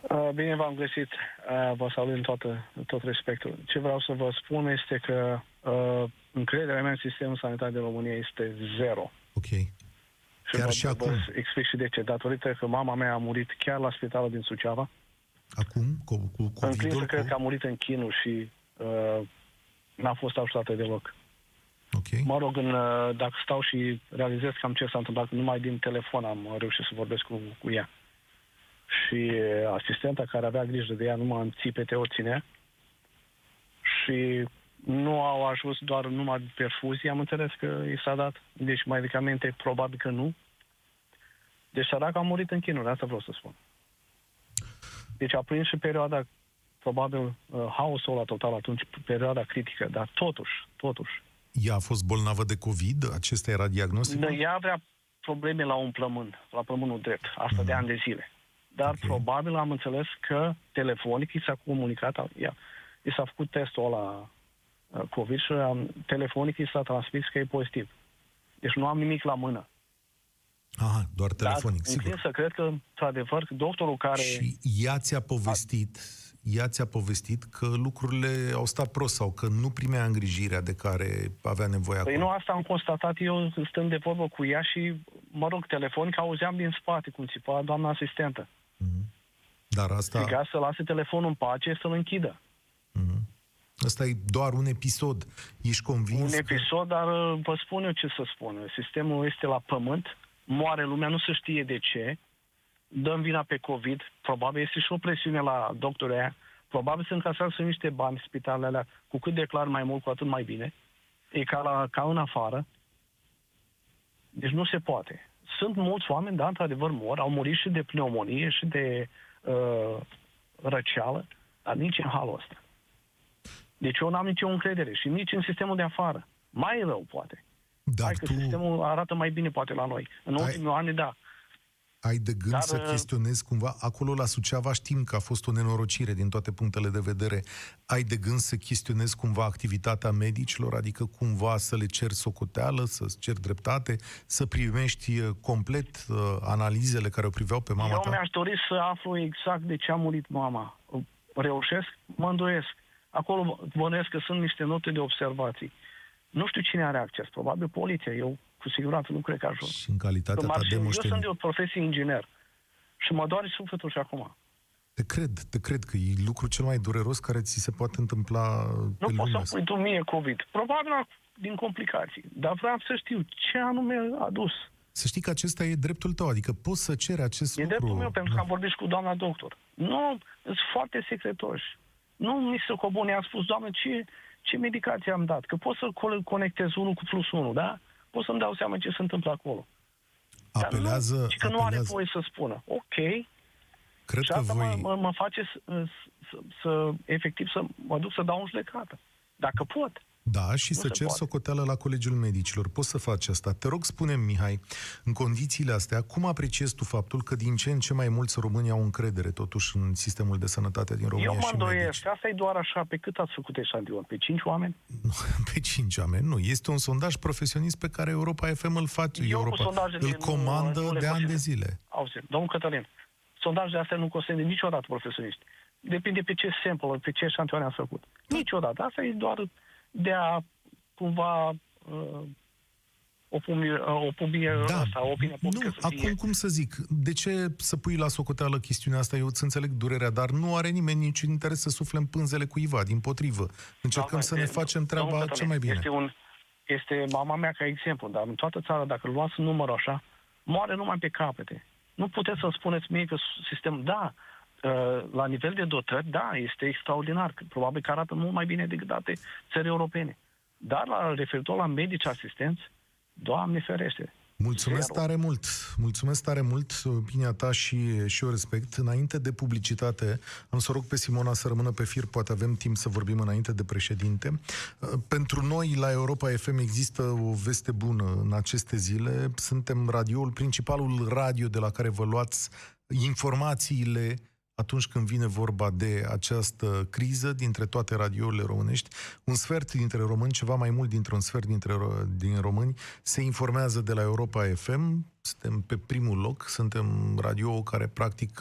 Uh, Bine v-am găsit. Uh, Vă salut în toată, în tot respectul. Ce vreau să vă spun este că uh, încrederea mea în sistemul sanitar din România este zero. Ok. Și Chiar vă, și vă acum? explic și de ce. Datorită că mama mea a murit chiar la spitalul din Suceava. Acum? Cu, cu Înclin COVID-ul? să cred Cu... că a murit în chinul și uh, n-a fost ajutată deloc. Ok. Mă rog, în, uh, dacă stau și realizez cam ce s-a întâmplat, numai din telefon am reușit să vorbesc cu, cu ea. Și uh, asistenta care avea grijă de ea numai în țipete o ținea și nu au ajuns doar numai perfuzie, am înțeles că i s-a dat. Deci medicamente probabil că nu. Deci săraca a murit în chinuri, asta vreau să spun. Deci a prins și perioada, probabil, uh, haosul la total atunci, perioada critică, dar totuși, totuși, Ea a fost bolnavă de COVID? Acesta era diagnosticul? Da, ea avea probleme la un plămân, la plămânul drept, asta de ani de zile. Dar Ok. probabil am înțeles că telefonic i s-a comunicat, ea, i s-a făcut testul ăla uh, COVID și um, telefonic i s-a transmis că e pozitiv. Deci nu am nimic la mână. Aha, doar telefonic, Dar sigur. înclin să cred că, într-adevăr, doctorul care... Și ea ți-a povestit, ea ți-a povestit că lucrurile au stat prost sau că nu primea îngrijirea de care avea nevoie Păi acum. nu asta am constatat eu stând de vorbă cu ea și, mă rog, telefonic auzeam din spate cum țipa doamna asistentă. Dar asta, Striga să lase telefonul în pace, să-l închidă. asta e doar un episod. Ești convins un că... episod, dar uh, vă spun eu ce să spun. Sistemul este la pământ, moare lumea, nu se știe de ce, dăm vina pe COVID, probabil este și o presiune la doctorii aia, probabil se încasează niște bani spitalele alea, cu cât declar mai mult, cu atât mai bine. E ca, la, ca în afară. Deci nu se poate. Sunt mulți oameni, da, într-adevăr mor, au murit și de pneumonie și de uh, răceală, dar nici în halul ăsta. Deci eu n-am nicio încredere și nici în sistemul de afară. Mai rău, poate. Dar Hai că tu sistemul arată mai bine, poate, la noi. În Ai- ultimii ani, da. Ai de gând Dar, să uh, chestionezi cumva, acolo la Suceava știm că a fost o nenorocire din toate punctele de vedere. Ai de gând să chestionezi cumva activitatea medicilor, adică cumva să le ceri socoteală, să-ți ceri dreptate, să primești uh, complet uh, analizele care o priveau pe mama eu ta? mi-aș dori să aflu exact de ce a murit mama. Reușesc? Mă îndoiesc. Acolo bănuiesc că sunt niște note de observații. Nu știu cine are acces. Probabil poliția. Eu cu siguranță nu cred că ajung. Și în calitatea ta M-ar de fi- eu moștenit. sunt de o profesie inginer. Și mă doare sufletul și acum. Te cred, te cred că e lucru cel mai dureros care ți se poate întâmpla pe Nu poți lumea să asta. pui tu mie COVID. Probabil din complicații. Dar vreau să știu ce anume a dus. Să știi că acesta e dreptul tău, adică poți să ceri acest E lucru. dreptul meu, pentru că Da. am vorbit și cu doamna doctor. Nu, sunt foarte secretoși. Nu mi se cobune, a spus, doamnă, ce, ce medicație am dat? Că pot să co- conectez unul cu plus unul, da? Pot să-mi dau seama ce se întâmplă acolo. Dar Apelează, nu, și că nu are apelează. voie să spună. Ok, Cred și că asta voi... mă, mă, mă face să, să, să, efectiv, să mă duc să dau un judecată. Dacă pot. Da, și Nu să se cer poate. socoteală la Colegiul Medicilor. Poți să faci asta. Te rog, spune Mihai, în condițiile astea, cum apreciezi tu faptul că din ce în ce mai mulți români au încredere totuși în sistemul de sănătate din România Eu mă și în îndoiesc. medici? Asta e doar așa. Pe cât ați făcut eșantion? Pe cinci oameni? Nu, Pe cinci oameni, nu. Este un sondaj profesionist pe care Europa FM îl face. Eu cu Europa sondajele îl nu- comandă nu le de ani de consider. zile. Auzi, domnul Cătălin, sondajele astea nu consideră niciodată profesioniști. Depinde pe ce sample, pe ce eșantioane am făcut. Niciodată. Asta e doar de a cumva uh, o pumie, uh, o pumie Da, asta, o opinie publică nu, să fie. acum cum să zic, de ce să pui la socoteală chestiunea asta? Eu îți înțeleg durerea, dar nu are nimeni niciun interes să sufle în pânzele cuiva, din potrivă. Încercăm Doamne, să ne de- facem treaba domnul cel Cătălin, mai bine. Este, un, este mama mea ca exemplu, dar în toată țara, dacă îl luați în număr așa, moare numai pe capete. Nu puteți să spuneți mie că sistem, da, uh, la nivel de dotări, da, este extraordinar. că Probabil că arată mult mai bine decât alte țări europene. Dar la referitor la medici asistenți, Doamne ferește, Mulțumesc Zero. tare mult, mulțumesc tare mult, opinia ta și, și eu respect. Înainte de publicitate, am să rog pe Simona să rămână pe fir, poate avem timp să vorbim înainte de președinte. Uh, Pentru noi, la Europa FM, există o veste bună în aceste zile. Suntem radioul, principalul radio de la care vă luați informațiile atunci când vine vorba de această criză dintre toate radiourile românești, un sfert dintre români, ceva mai mult dintre un sfert dintre ro- din români, se informează de la Europa FM. Suntem pe primul loc, suntem radio care practic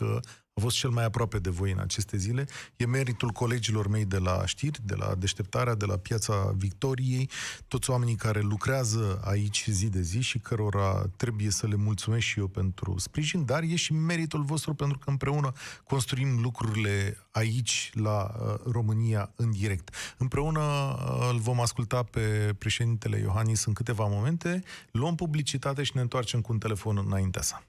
a fost cel mai aproape de voi în aceste zile. E meritul colegilor mei de la știri, de la deșteptarea, de la Piața Victoriei, toți oamenii care lucrează aici zi de zi și cărora trebuie să le mulțumesc și eu pentru sprijin, dar e și meritul vostru pentru că împreună construim lucrurile aici, la uh, România, în direct. Împreună uh, îl vom asculta pe președintele Iohannis în câteva momente, luăm publicitate și ne întoarcem cu un telefon înaintea sa.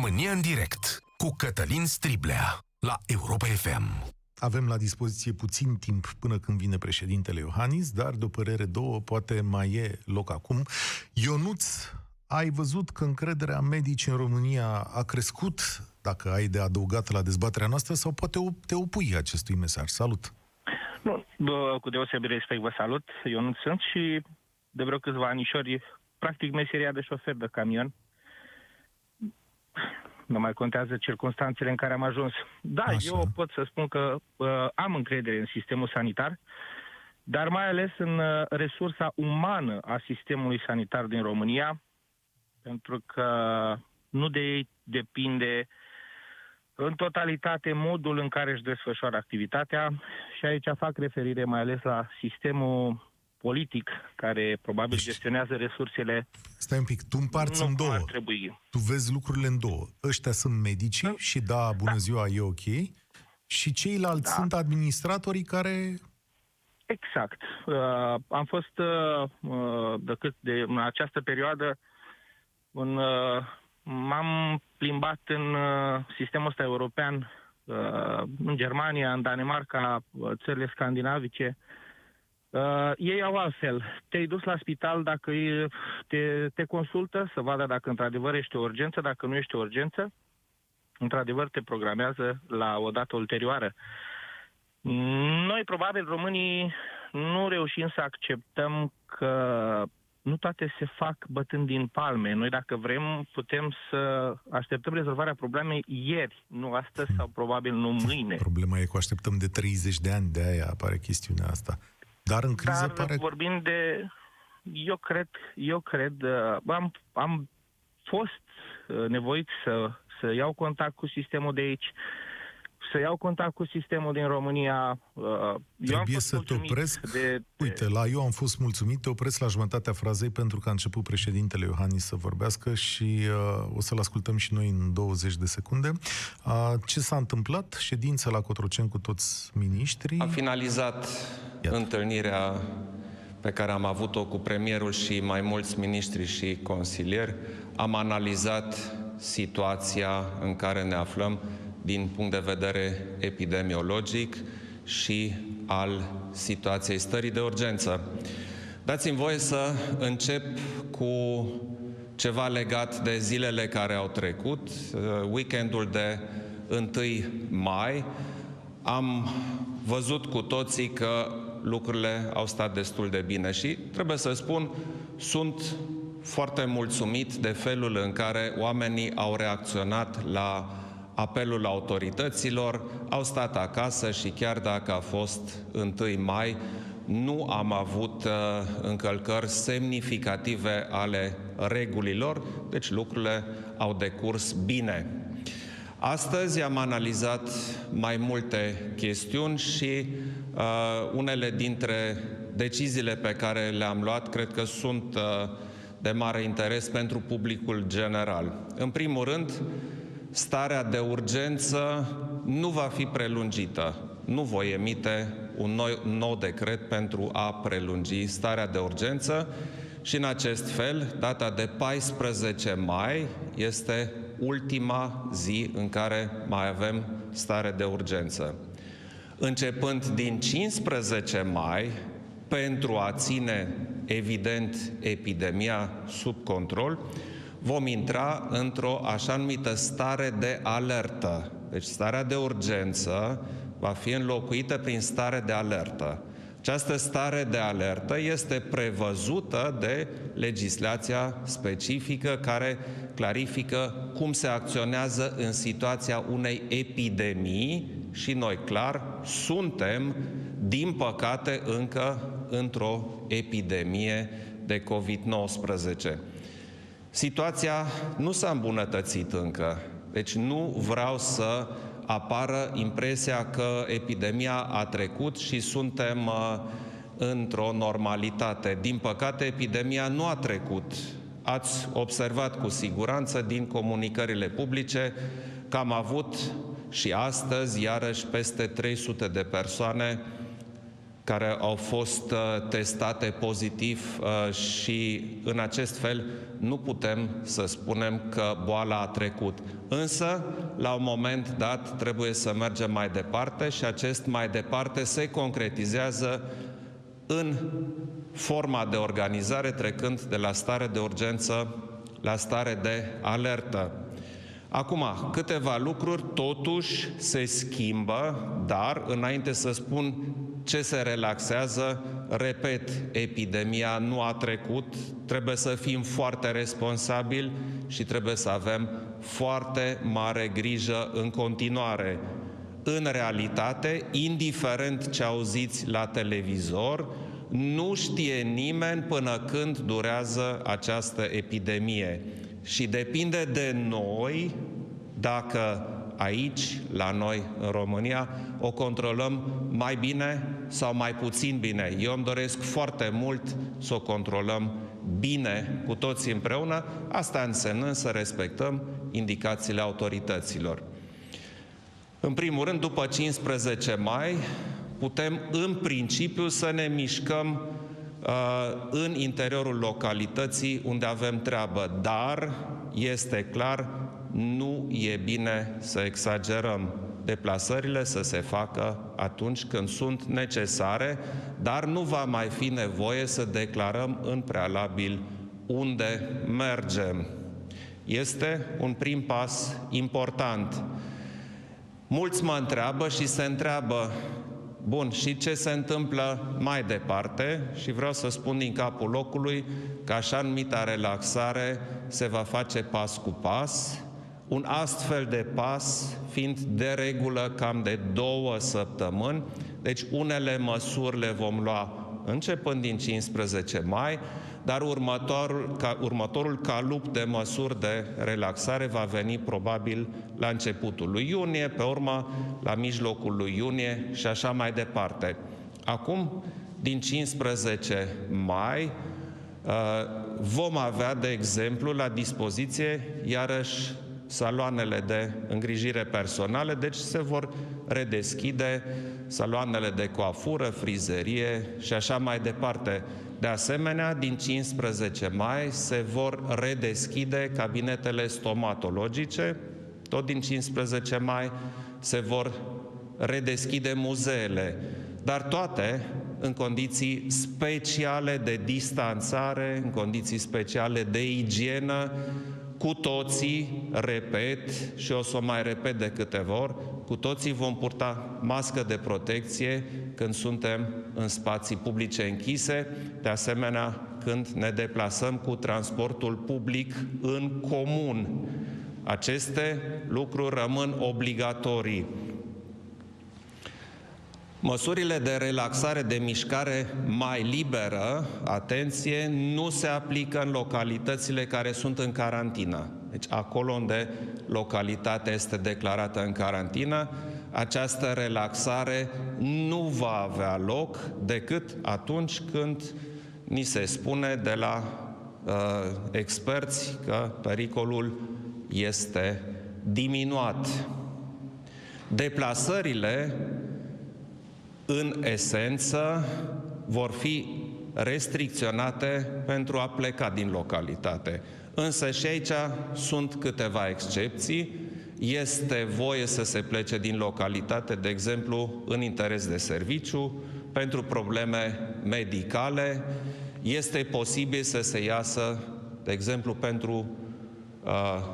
România în direct cu Cătălin Striblea la Europa FM. Avem la dispoziție puțin timp până când vine președintele Iohannis, dar de o părere două poate mai e loc acum. Ionuț, ai văzut că încrederea medici în România a crescut, dacă ai de adăugat la dezbaterea noastră, sau poate te opui acestui mesaj? Salut! Nu, bă, cu deosebit respect vă salut. Eu nu sunt și de vreo câțiva anișori, practic meseria de șofer de camion. Nu mai contează circunstanțele în care am ajuns. Da, Așa. eu pot să spun că uh, am încredere în sistemul sanitar, dar mai ales în uh, resursa umană a sistemului sanitar din România, pentru că nu de ei depinde în totalitate modul în care își desfășoară activitatea și aici fac referire mai ales la sistemul politic care probabil Deci- gestionează resursele Stai un pic, tu împarți nu în cum două. ar trebui. Tu vezi lucrurile în două. Ăștia sunt medici și da, bună Da. ziua, e ok. Și ceilalți Da. sunt administratorii care... Exact. Uh, am fost uh, uh, de cât de în această perioadă în, uh, m-am plimbat în uh, sistemul ăsta european uh, în Germania, în Danemarca, uh, țările scandinavice. Uh, ei au altfel. Te-ai dus la spital dacă e, te, te consultă să vadă dacă într-adevăr ești o urgență, dacă nu ești o urgență, într-adevăr te programează la o dată ulterioară. Noi, probabil, românii, nu reușim să acceptăm că nu toate se fac bătând din palme. Noi, dacă vrem, putem să așteptăm rezolvarea problemei ieri, nu astăzi sau probabil nu mâine. Problema e că așteptăm de 30 de ani, de aia apare chestiunea asta. Dar în criză Dar pare... vorbim de... Eu cred, eu cred, uh, am, am fost uh, nevoit să, să iau contact cu sistemul de aici, să iau contact cu sistemul din România. Uh, Eu am Trebuie fost să te mulțumit opresc. De, de, Uite, la eu am fost mulțumit, te opresc la jumătatea frazei pentru că a început președintele Iohannis să vorbească și uh, o să-l ascultăm și noi în 20 de secunde. Uh, ce s-a întâmplat? Ședința la Cotroceni cu toți miniștrii. A finalizat Iată. întâlnirea pe care am avut-o cu premierul și mai mulți miniștri și consilieri. Am analizat situația în care ne aflăm din punct de vedere epidemiologic și al situației stării de urgență. Dați-mi voie să încep cu ceva legat de zilele care au trecut, uh, weekendul de 1 mai. Am văzut cu toții că lucrurile au stat destul de bine și trebuie să spun, sunt foarte mulțumit de felul în care oamenii au reacționat la apelul autorităților, au stat acasă și chiar dacă a fost 1 mai, nu am avut uh, încălcări semnificative ale regulilor, deci lucrurile au decurs bine. Astăzi am analizat mai multe chestiuni și uh, unele dintre deciziile pe care le-am luat cred că sunt uh, de mare interes pentru publicul general. În primul rând, starea de urgență nu va fi prelungită. Nu voi emite un nou, un nou decret pentru a prelungi starea de urgență și în acest fel, data de 14 mai este ultima zi în care mai avem stare de urgență. Începând din 15 mai, pentru a ține evident epidemia sub control, vom intra într-o așa numită stare de alertă. Deci starea de urgență va fi înlocuită prin stare de alertă. Această stare de alertă este prevăzută de legislația specifică care clarifică cum se acționează în situația unei epidemii și noi clar suntem, din păcate, încă într-o epidemie de COVID-19. Situația nu s-a îmbunătățit încă, deci nu vreau să apară impresia că epidemia a trecut și suntem uh, într-o normalitate. Din păcate, epidemia nu a trecut. Ați observat cu siguranță din comunicările publice că am avut și astăzi, iarăși, peste 300 de persoane care au fost uh, testate pozitiv uh, și în acest fel nu putem să spunem că boala a trecut. Însă, la un moment dat, trebuie să mergem mai departe și acest mai departe se concretizează în forma de organizare, trecând de la stare de urgență la stare de alertă. Acum, câteva lucruri totuși se schimbă, dar înainte să spun ce se relaxează, repet, epidemia nu a trecut, trebuie să fim foarte responsabili și trebuie să avem foarte mare grijă în continuare. În realitate, indiferent ce auziți la televizor, nu știe nimeni până când durează această epidemie. Și depinde de noi dacă aici, la noi, în România, o controlăm mai bine sau mai puțin bine. Eu îmi doresc foarte mult să o controlăm bine cu toții împreună, asta însemnând să respectăm indicațiile autorităților. În primul rând, după 15 mai, putem în principiu să ne mișcăm uh, în interiorul localității unde avem treabă, dar este clar, nu e bine să exagerăm. Deplasările să se facă atunci când sunt necesare, dar nu va mai fi nevoie să declarăm în prealabil unde mergem. Este un prim pas important. Mulți mă întreabă și se întreabă Bun, și ce se întâmplă mai departe? Și vreau să spun din capul locului că așa numita relaxare se va face pas cu pas, un astfel de pas fiind de regulă cam de două săptămâni, deci unele măsuri le vom lua începând din 15 mai, dar următorul, ca, următorul calup de măsuri de relaxare va veni probabil la începutul lui iunie, pe urmă la mijlocul lui iunie și așa mai departe. Acum, din 15 mai, uh, vom avea, de exemplu, la dispoziție, iarăși, saloanele de îngrijire personale, deci se vor redeschide saloanele de coafură, frizerie și așa mai departe. De asemenea, din 15 mai se vor redeschide cabinetele stomatologice, tot din 15 mai se vor redeschide muzeele, dar toate în condiții speciale de distanțare, în condiții speciale de igienă, cu toții, repet și o să o mai repet de câteva ori, cu toții vom purta mască de protecție când suntem în spații publice închise, de asemenea când ne deplasăm cu transportul public în comun. Aceste lucruri rămân obligatorii. Măsurile de relaxare de mișcare mai liberă, atenție, nu se aplică în localitățile care sunt în carantină. Deci acolo unde localitatea este declarată în carantină, această relaxare nu va avea loc decât atunci când ni se spune de la uh, experți că pericolul este diminuat. Deplasările în esență, vor fi restricționate pentru a pleca din localitate. Însă și aici sunt câteva excepții. Este voie să se plece din localitate, de exemplu, în interes de serviciu, pentru probleme medicale. Este posibil să se iasă, de exemplu, pentru uh,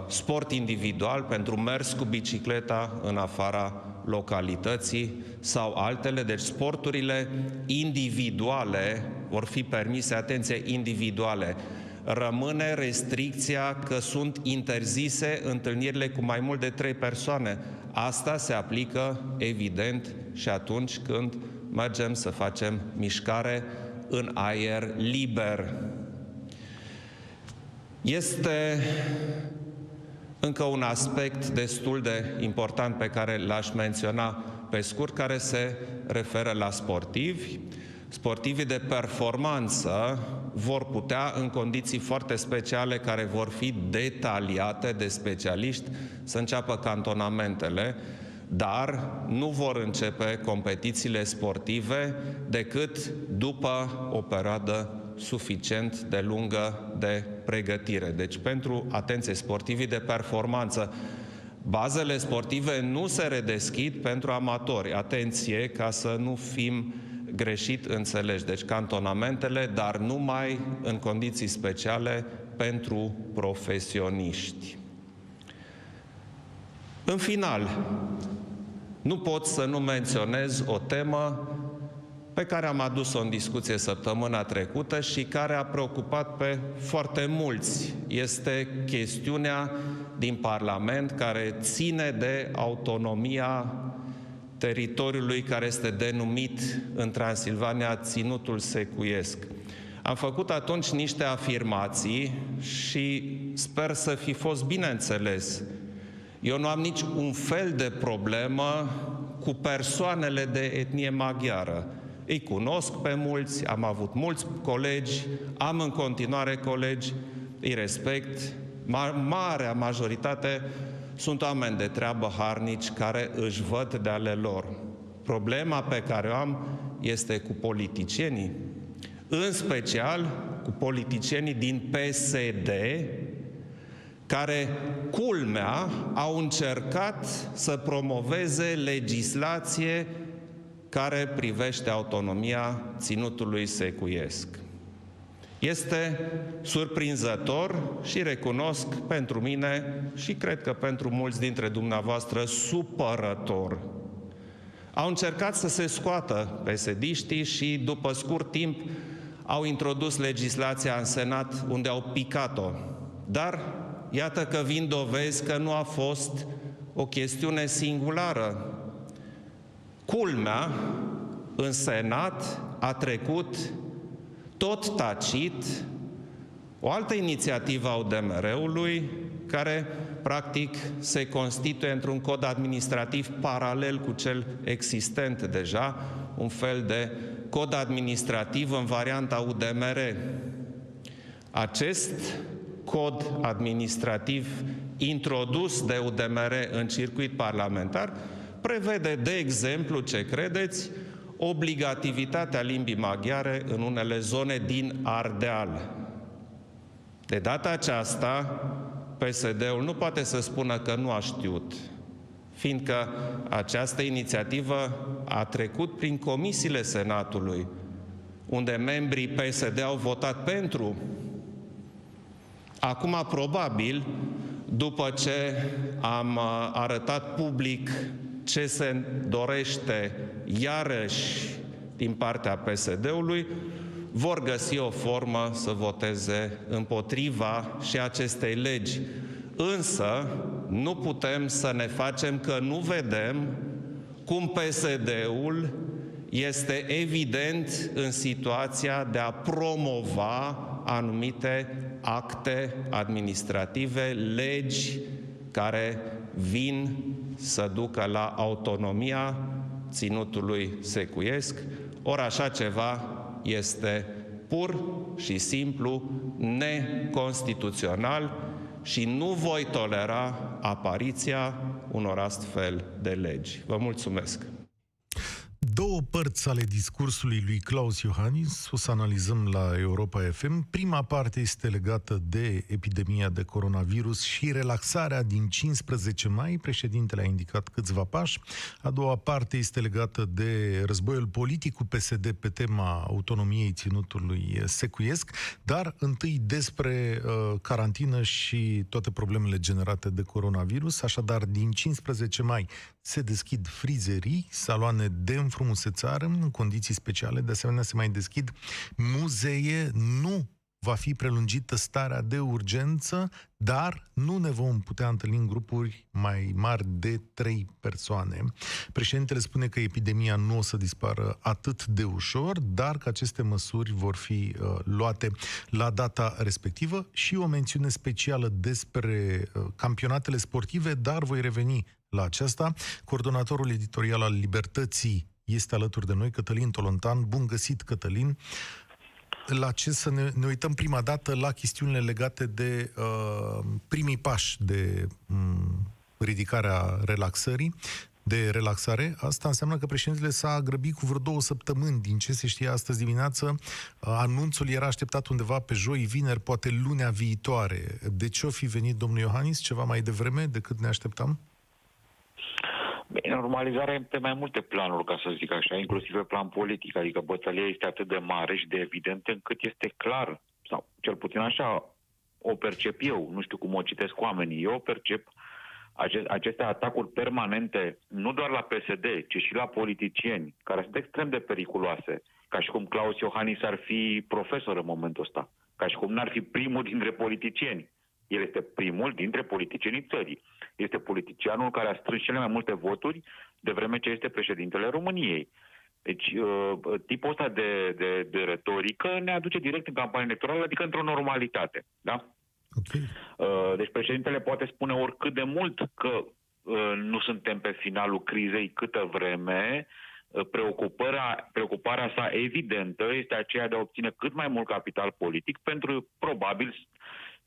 sport individual, pentru mers cu bicicleta în afara localității sau altele. Deci sporturile individuale vor fi permise, atenție, individuale. Rămâne restricția că sunt interzise întâlnirile cu mai mult de trei persoane. Asta se aplică, evident, și atunci când mergem să facem mișcare în aer liber. Este încă un aspect destul de important pe care l-aș menționa pe scurt, care se referă la sportivi. Sportivii de performanță vor putea, în condiții foarte speciale, care vor fi detaliate de specialiști, să înceapă cantonamentele, dar nu vor începe competițiile sportive decât după o perioadă suficient de lungă de pregătire. Deci pentru, atenție, sportivii de performanță, bazele sportive nu se redeschid pentru amatori. Atenție, ca să nu fim greșit înțelegi. Deci cantonamentele, dar numai în condiții speciale pentru profesioniști. În final, nu pot să nu menționez o temă pe care am adus-o în discuție săptămâna trecută și care a preocupat pe foarte mulți. Este chestiunea din Parlament care ține de autonomia teritoriului care este denumit în Transilvania Ținutul Secuiesc. Am făcut atunci niște afirmații și sper să fi fost bine înțeles. Eu nu am nici un fel de problemă cu persoanele de etnie maghiară. Îi cunosc pe mulți, am avut mulți colegi, am în continuare colegi, îi respect. Marea majoritate sunt oameni de treabă harnici care își văd de ale lor. Problema pe care o am este cu politicienii, în special cu politicienii din PSD, care, culmea, au încercat să promoveze legislație care privește autonomia ținutului secuiesc. Este surprinzător și recunosc pentru mine și cred că pentru mulți dintre dumneavoastră supărător. Au încercat să se scoată psd și după scurt timp au introdus legislația în Senat unde au picat-o. Dar iată că vin dovezi că nu a fost o chestiune singulară. Culmea, în Senat a trecut tot tacit o altă inițiativă a UDMR-ului care practic se constituie într-un cod administrativ paralel cu cel existent deja, un fel de cod administrativ în varianta UDMR. Acest cod administrativ introdus de UDMR în circuit parlamentar prevede, de exemplu, ce credeți, obligativitatea limbii maghiare în unele zone din Ardeal. De data aceasta, PSD-ul nu poate să spună că nu a știut, fiindcă această inițiativă a trecut prin comisiile Senatului, unde membrii PSD au votat pentru. Acum, probabil, după ce am uh, arătat public ce se dorește iarăși din partea PSD-ului, vor găsi o formă să voteze împotriva și acestei legi. Însă, nu putem să ne facem că nu vedem cum PSD-ul este evident în situația de a promova anumite acte administrative, legi care vin să ducă la autonomia ținutului secuiesc, ori așa ceva este pur și simplu neconstituțional și nu voi tolera apariția unor astfel de legi. Vă mulțumesc! Două părți ale discursului lui Claus Iohannis, o să analizăm la Europa FM. Prima parte este legată de epidemia de coronavirus și relaxarea din 15 mai. Președintele a indicat câțiva pași. A doua parte este legată de războiul politic cu PSD pe tema autonomiei ținutului secuiesc, dar întâi despre uh, carantină și toate problemele generate de coronavirus. Așadar, din 15 mai se deschid frizerii, saloane de înfrumusețare în condiții speciale, de asemenea se mai deschid muzee, nu va fi prelungită starea de urgență, dar nu ne vom putea întâlni în grupuri mai mari de trei persoane. Președintele spune că epidemia nu o să dispară atât de ușor, dar că aceste măsuri vor fi uh, luate la data respectivă. Și o mențiune specială despre uh, campionatele sportive, dar voi reveni la aceasta. Coordonatorul editorial al Libertății este alături de noi, Cătălin Tolontan. Bun găsit, Cătălin! La ce să ne, ne uităm prima dată la chestiunile legate de uh, primii pași de um, ridicarea relaxării, de relaxare. Asta înseamnă că președintele s-a grăbit cu vreo două săptămâni. Din ce se știe astăzi dimineață, uh, anunțul era așteptat undeva pe joi, vineri, poate lunea viitoare. De ce o fi venit domnul Iohannis ceva mai devreme decât ne așteptam? Bine, normalizarea pe mai multe planuri, ca să zic așa, inclusiv pe plan politic. Adică bătălia este atât de mare și de evidentă încât este clar, sau cel puțin așa o percep eu, nu știu cum o citesc oamenii, eu o percep aceste atacuri permanente, nu doar la PSD, ci și la politicieni, care sunt extrem de periculoase, ca și cum Claus Iohannis ar fi profesor în momentul ăsta, ca și cum n-ar fi primul dintre politicieni. El este primul dintre politicienii țării. Este politicianul care a strâns cele mai multe voturi de vreme ce este președintele României. Deci, uh, tipul ăsta de, de, de retorică ne aduce direct în campanie electorală, adică într-o normalitate. Da? Okay. Uh, deci președintele poate spune oricât de mult că uh, nu suntem pe finalul crizei câtă vreme, preocuparea, preocuparea sa evidentă este aceea de a obține cât mai mult capital politic pentru, probabil,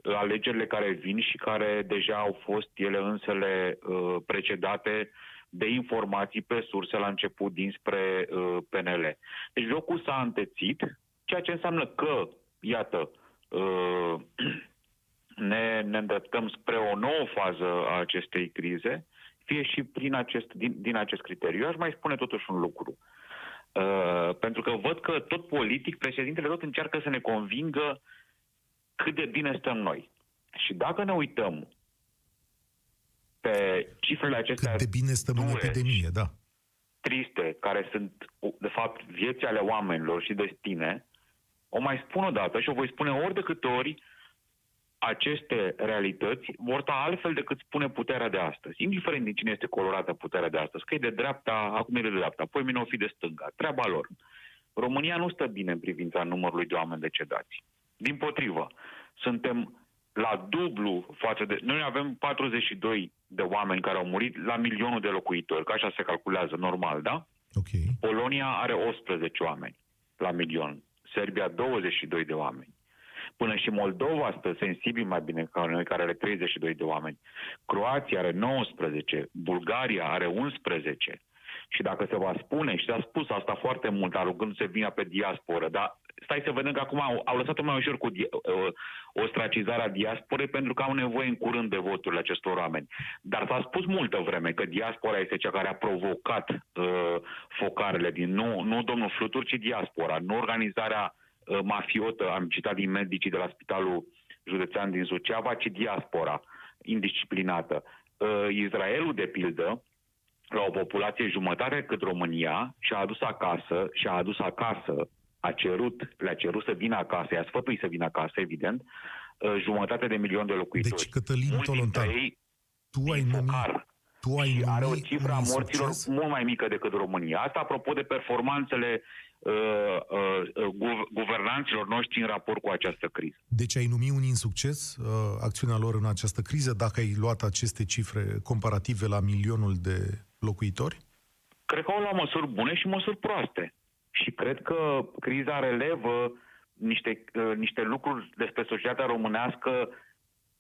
alegerile care vin și care deja au fost ele însele uh, precedate de informații pe surse la început dinspre uh, PNL. Deci jocul s-a întețit, ceea ce înseamnă că, iată, uh, ne, ne îndreptăm spre o nouă fază a acestei crize, fie și prin acest, din, din acest criteriu. Eu aș mai spune totuși un lucru. Uh, pentru că văd că tot politic, președintele tot încearcă să ne convingă cât de bine stăm noi. Și dacă ne uităm pe cifrele acestea... Cât de bine stăm dure, în epidemie, da. triste, care sunt, de fapt, vieți ale oamenilor și destine, o mai spun o dată și o voi spune ori de câte ori aceste realități vor sta altfel decât spune puterea de astăzi, indiferent din cine este colorată puterea de astăzi, că e de dreapta, acum e de dreapta, apoi mine o fi de stânga, treaba lor. România nu stă bine în privința numărului de oameni decedați. Din potrivă, suntem la dublu față de... Noi avem 42 de oameni care au murit la milionul de locuitori, că așa se calculează normal, da? Ok. Polonia are 18 oameni la milion, Serbia 22 de oameni. Până și Moldova stă sensibil mai bine ca noi, care are 32 de oameni. Croația are 19, Bulgaria are 11. Și dacă se va spune, și s-a spus asta foarte mult, arugându-se vina pe diasporă, dar stai să vedem că acum au, au lăsat-o mai ușor cu dia, uh, ostracizarea diasporei pentru că au nevoie în curând de voturile acestor oameni. Dar s-a spus multă vreme că diaspora este cea care a provocat uh, focarele din, nu, nu domnul Flutur, ci diaspora, nu organizarea uh, mafiotă, am citat din medicii de la Spitalul Județean din Suceava, ci diaspora indisciplinată. Uh, Israelul, de pildă, la o populație jumătate cât România și a adus acasă și a adus acasă, a cerut, le-a cerut să vină acasă, i-a sfătuit să vină acasă, evident, uh, jumătate de milion de locuitori. Deci, Cătălin Tolontan, ei, tu ai numit, tu ai și are o numit cifră a un morților insucces? mult mai mică decât România. Asta apropo de performanțele uh, uh, guv- guvernanților noștri în raport cu această criză. Deci ai numit un insucces uh, acțiunea lor în această criză dacă ai luat aceste cifre comparative la milionul de locuitori? Cred că au luat măsuri bune și măsuri proaste. Și cred că criza relevă niște, uh, niște lucruri despre societatea românească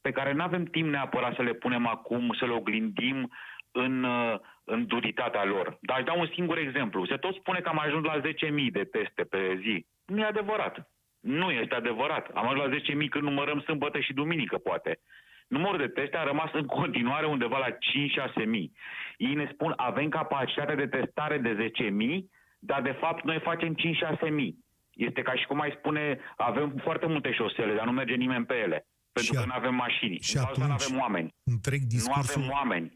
pe care nu avem timp neapărat să le punem acum, să le oglindim în, uh, în duritatea lor. Dar aș da un singur exemplu. Se tot spune că am ajuns la 10.000 de teste pe zi. Nu e adevărat. Nu este adevărat. Am ajuns la 10.000 când numărăm sâmbătă și duminică, poate. Numărul de teste a rămas în continuare undeva la 5-6 mii. Ei ne spun avem capacitate de testare de 10 mii, dar de fapt noi facem 5-6 mii. Este ca și cum ai spune, avem foarte multe șosele, dar nu merge nimeni pe ele. Pentru Și că a- nu avem mașini. și În cauza nu atunci avem oameni. Întreg Nu discursul... avem oameni.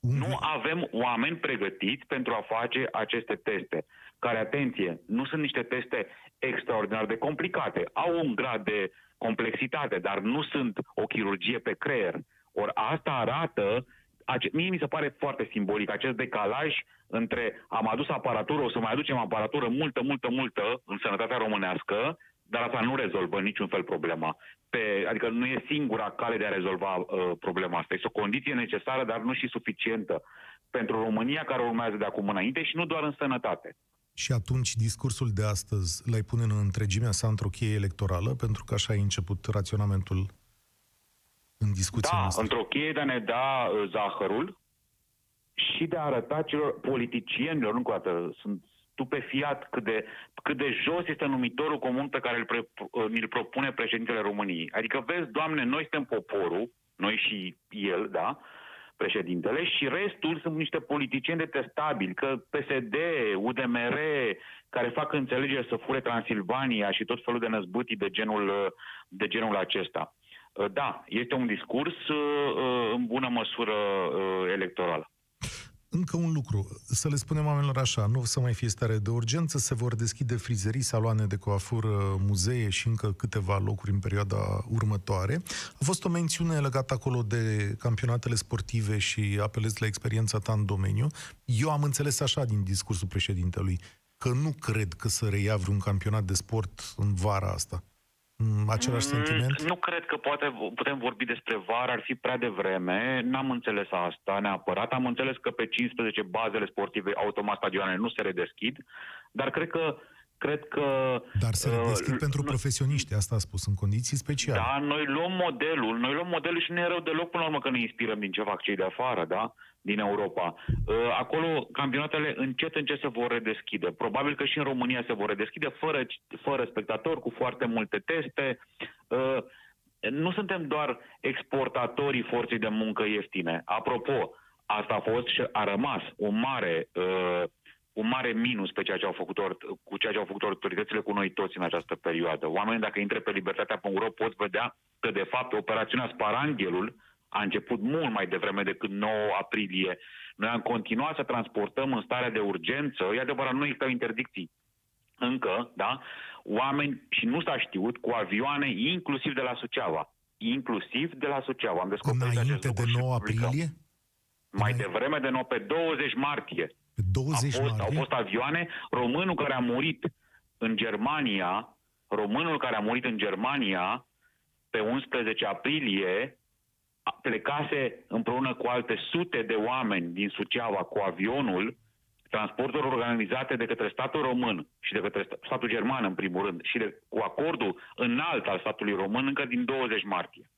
Nu avem oameni pregătiți pentru a face aceste teste, care, atenție, nu sunt niște teste extraordinar de complicate. Au un grad de complexitate, dar nu sunt o chirurgie pe creier. Ori asta arată, ace- mie mi se pare foarte simbolic, acest decalaj între am adus aparatură, o să mai aducem aparatură multă, multă, multă în sănătatea românească, dar asta nu rezolvă în niciun fel problema. Pe, adică nu e singura cale de a rezolva uh, problema asta. Este o condiție necesară, dar nu și suficientă pentru România care urmează de acum înainte și nu doar în sănătate. Și atunci discursul de astăzi l-ai pune în întregimea sa într-o cheie electorală, pentru că așa a început raționamentul în discuția Da, noastră. într-o cheie de a ne da uh, zahărul și de a arăta celor politicienilor, încă o dată, sunt stupefiat cât de, cât de jos este numitorul comun pe care îl, pre, uh, îl propune președintele României. Adică, vezi, Doamne, noi suntem poporul, noi și el, da, președintele, și restul sunt niște politicieni detestabili, că PSD, UDMR, care fac înțelegere să fure Transilvania și tot felul de năzbâtii de genul, uh, de genul acesta. Uh, Da, este un discurs uh, uh, în bună măsură uh, electorală. Încă un lucru, să le spunem oamenilor așa, nu o să mai fie stare de urgență, se vor deschide frizării, saloane de coafură, muzee și încă câteva locuri în perioada următoare. A fost o mențiune legată acolo de campionatele sportive și apelez la experiența ta în domeniu. Eu am înțeles așa din discursul președintelui, că nu cred că să reia vreun campionat de sport în vara asta. Mm, Același sentiment? Nu cred că poate putem vorbi despre vară, ar fi prea devreme. N-am înțeles asta neapărat. Am înțeles că pe 15 bazele sportive automat stadioane nu se redeschid, dar cred că cred că Dar se uh, redeschid pentru profesioniști, asta a spus, în condiții speciale. Da, noi luăm modelul, noi luăm modelul și nu e rău deloc până la urmă că ne inspirăm din ce fac cei de afară, da? Din Europa. Uh, Acolo campionatele încet, încet se vor redeschide. Probabil că și în România se vor redeschide fără, fără spectatori, cu foarte multe teste. Uh, Nu suntem doar exportatorii forței de muncă ieftine. Apropo, asta a fost și a rămas un mare uh, un mare minus pe ceea ce au făcut or, cu ceea ce au făcut autoritățile cu noi toți în această perioadă. Oamenii, dacă intre pe libertatea.ro, pot vedea că, de fapt, operațiunea Sparanghelul A început mult mai devreme decât 9 aprilie. Noi am continuat să transportăm în starea de urgență, e adevărat, nu există interdicții încă, da? Oameni, și nu s-a știut, cu avioane, inclusiv de la Suceava. Inclusiv de la Suceava. Am descoperit Înainte acest lucru de și 9 publicăm. aprilie? Mai Mai- devreme de nou, pe 20 martie. Pe 20 a fost, martie? Au fost avioane. Românul care a murit în Germania, românul care a murit în Germania pe 11 aprilie, a- plecase împreună cu alte sute de oameni din Suceava cu avionul, transporturi organizate de către statul român și de către sta- statul german în primul rând și de, cu acordul înalt al statului român încă din 20 martie.